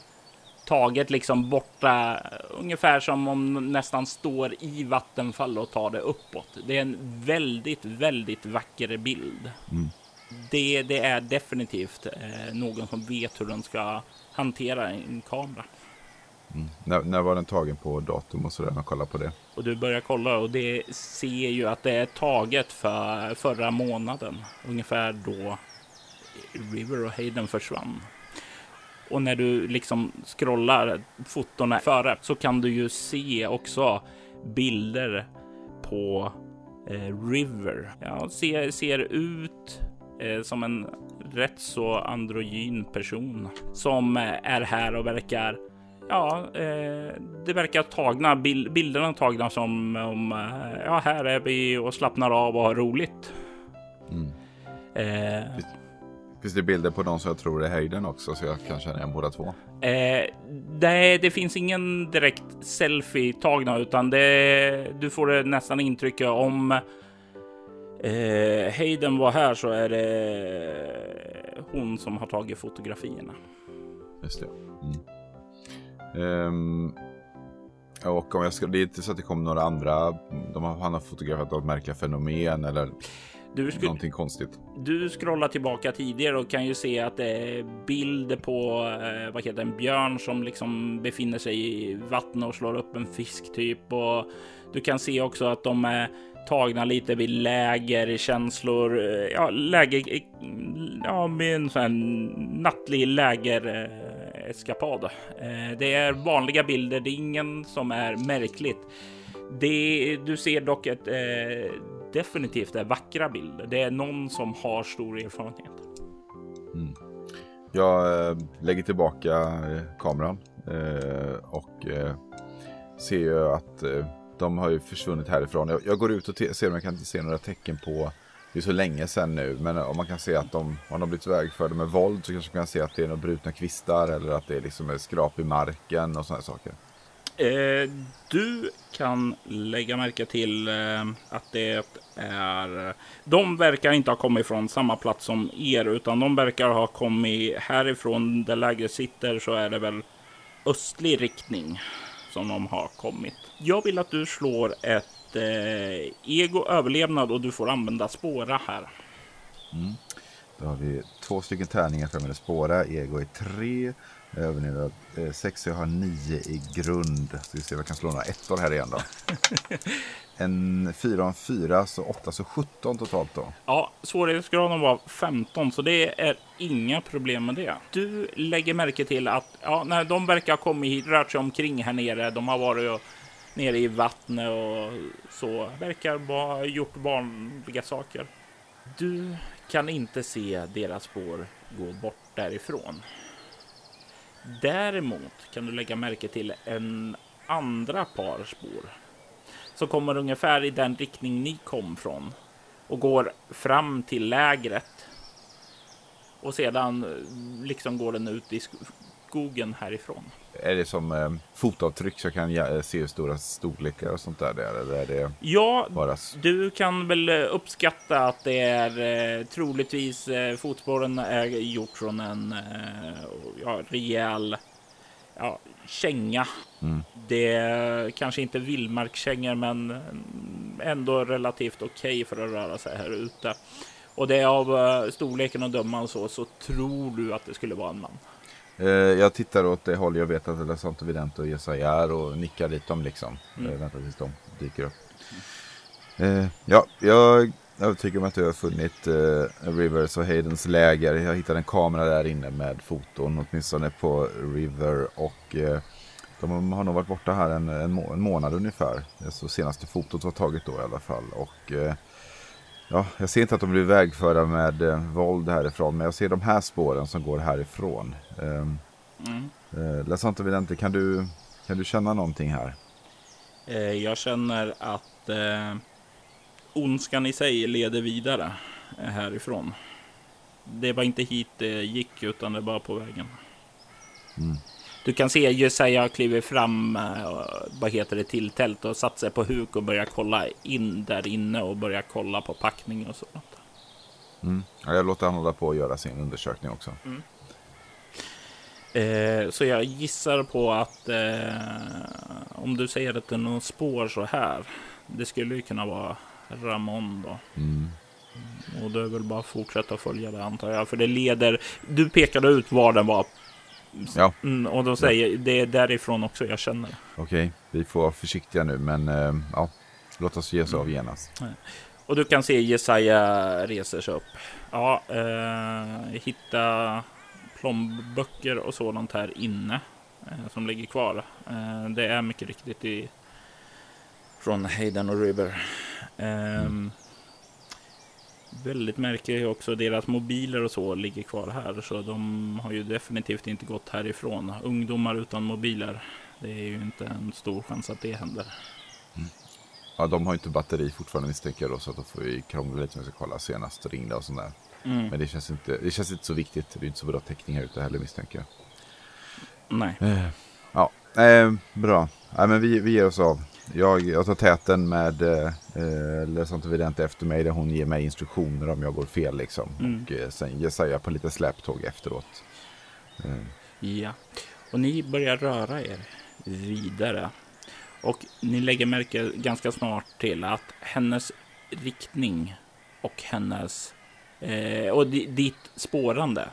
taget liksom borta, ungefär som om nästan står i vattenfall och tar det uppåt. Det är en väldigt, väldigt vacker bild. Det, det är definitivt eh, någon som vet hur den ska hantera en kamera. När, när var den tagen på datum och sådär? Man kollar på det. Och du börjar kolla och det ser ju att det är taget för förra månaden. Ungefär då River och Hayden försvann. Och när du liksom scrollar fotona före så kan du ju se också bilder på eh, River. Ja, ser, ser ut eh, som en rätt så androgyn person som eh, är här och verkar Ja, eh, det verkar tagna, bil bilderna tagna som om eh, ja, här är vi och slappnar av och har roligt. Eh, Finns det bilder på de som jag tror är Hayden också så jag kan känna igen båda två? Eh, det, det finns ingen direkt selfie tagna utan det, du får nästan intrycket om eh, Hayden var här så är det hon som har tagit fotografierna. Just det. Mm. Ehm, och om jag ska, det är inte så att det kommer några andra, de har, han har fotograferat något märkliga fenomen eller Du, skulle, någonting konstigt. du scrollar tillbaka tidigare och kan ju se att det är bilder på eh, vad heter en björn som liksom befinner sig i vattnet och slår upp en fisk typ. Och du kan se också att de är tagna lite vid läger, känslor, eh, ja, läger, eh, ja, med en sån här nattlig läger eh, eskapad. Det är vanliga bilder, det är ingen som är märkligt. Det, du ser dock ett eh, definitivt är vackra bilder. Det är någon som har stor erfarenhet. Mm. Jag eh, lägger tillbaka eh, kameran eh, och ser ju att de har ju försvunnit härifrån. Jag, jag går ut och ser om jag kan se några tecken på, det är så länge sedan nu, men om man kan se att de, om de blivit vägförda med våld så kanske man kan se att det är några brutna kvistar eller att det är liksom är skrap i marken och sådana saker. Eh, du kan lägga märke till eh, att det är... De verkar inte ha kommit från samma plats som er, utan de verkar ha kommit härifrån där lägret sitter så är det väl östlig riktning som de har kommit. Jag vill att du slår ett eh, ego överlevnad och du får använda spåra här. Mm. Då har vi två stycken tärningar för att spåra. Ego är tre. Överlevnad eh, sex. Jag har nio i grund. Så vi ser om jag kan slå några ettor här igen då. en fyra och en fyra, så åtta, så 17 totalt då. Ja, svårighetsgraden var 15, så det är inga problem med det. Du lägger märke till att ja, när de verkar ha kommit hit, rört sig omkring här nere. De har varit och, nere i vattnet och så. Verkar ha gjort vanliga saker. Du kan inte se deras spår gå bort därifrån. Däremot kan du lägga märke till en andra par spår som kommer ungefär i den riktning ni kom från och går fram till lägret. Och sedan eh, liksom går den ut i skogen härifrån. Är det som eh, fotavtryck så jag kan ja, se hur stora storlekar och sånt där det är? Eller är det ja, bara... du kan väl uppskatta att det är eh, troligtvis eh, fotspåren är gjort från en eh, ja, rejäl ja, känga. Mm. Det är kanske inte vildmarkskängor, men ändå relativt okej okay för att röra sig här ute. Och det är av uh, storleken att döma så, så tror du att det skulle vara en man. Eh, jag tittar åt det håll jag vet att sånt evident och Jesaja är och nickar dit dem liksom. Mm. Eh, väntar tills de dyker upp. Eh, ja, jag övertygad om att jag har funnit eh, Rivers och Haydens läger. Jag hittade en kamera där inne med foton, åtminstone på River. Och eh, de har nog varit borta här en, en, må en månad ungefär. Så senaste fotot var taget då i alla fall. Och eh, ja, jag ser inte att de blir vägförda med eh, våld härifrån. Men jag ser de här spåren som går härifrån. Ehm, mm. Eh, Lasanta Vidente, kan du, kan du känna någonting här? Eh, jag känner att eh, ondskan i sig leder vidare härifrån. Det var inte hit det gick, utan det var på vägen. Mm. Du kan se Jesaja kliver fram, eh, vad heter det, till tält och satt sig på huk och börjar kolla in där inne och börjar kolla på packning och sånt. Mm. Ja, jag låter han hålla på och göra sin undersökning också. Mm. Eh, så jag gissar på att eh, om du säger att det är någon spår så här. Det skulle ju kunna vara Ramon då. Mm. Och det är väl bara att fortsätta följa det antar jag. För det leder. Du pekade ut var den var. Ja. Mm, och de säger det är därifrån också jag känner. Okej, okay. vi får vara försiktiga nu. Men äh, ja, låt oss ge oss av genast. Och du kan se Jesaja reser sig upp. Ja, eh, hitta plånböcker och sådant här inne eh, som ligger kvar. Eh, det är mycket riktigt i från Hayden och River. Mm. Väldigt märkligt också, deras mobiler och så ligger kvar här. Så de har ju definitivt inte gått härifrån. Ungdomar utan mobiler, det är ju inte en stor chans att det händer. Mm. Ja, de har inte batteri fortfarande misstänker jag då, så att då får vi krångla lite med att kolla senast ringde och sådär. Mm. Men det känns, inte, det känns inte så viktigt. Det är inte så bra täckning här ute heller misstänker jag. Nej. Eh, ja, eh, bra. Ja, men vi, vi ger oss av. Jag, jag tar täten med eh, Lesant Vidente efter mig där hon ger mig instruktioner om jag går fel liksom. Mm. Och eh, sen Jesaja på lite släptåg efteråt. Eh. Ja, och ni börjar röra er vidare. Och ni lägger märke ganska snart till att hennes riktning och hennes eh, och ditt spårande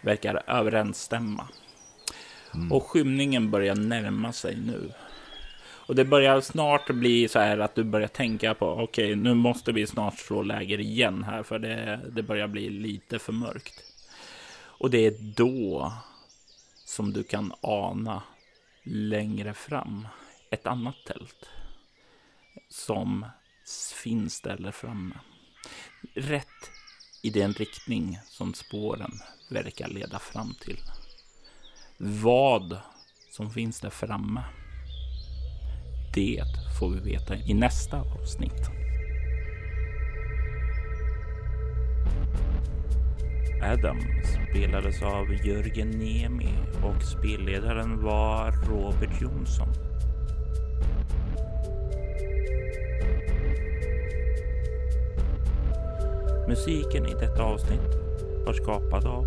verkar överensstämma. Mm. Och skymningen börjar närma sig nu. Och det börjar snart bli så här att du börjar tänka på okej, okay, nu måste vi snart slå läger igen här för det, det börjar bli lite för mörkt. Och det är då som du kan ana längre fram ett annat tält som finns där framme. Rätt i den riktning som spåren verkar leda fram till. Vad som finns där framme det får vi veta i nästa avsnitt. Adam spelades av Jörgen Niemi och spelledaren var Robert Jonsson. Musiken i detta avsnitt var skapad av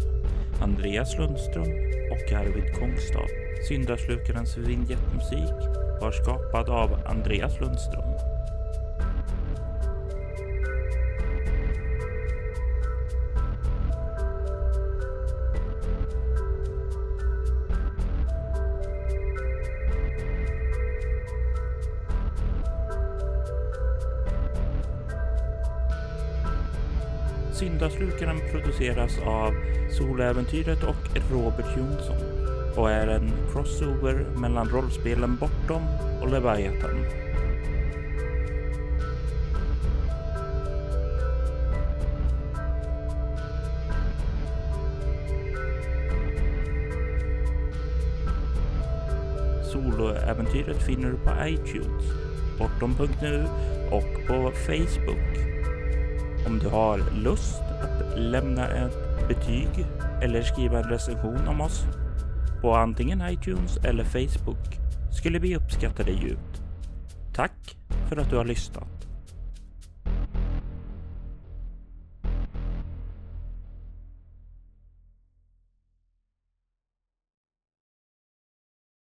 Andreas Lundström och Arvid Kongstad. Syndaslukarens vignettmusik var skapad av Andreas Lundström. Syndaslukaren produceras av Soläventyret och Robert Jonsson och är en crossover mellan rollspelen Bortom och Leviathan. Soloäventyret finner du på iTunes, bortom.nu och på Facebook. Om du har lust att lämna ett betyg eller skriva en recension om oss på antingen iTunes eller Facebook skulle vi uppskatta det djupt. Tack för att du har lyssnat.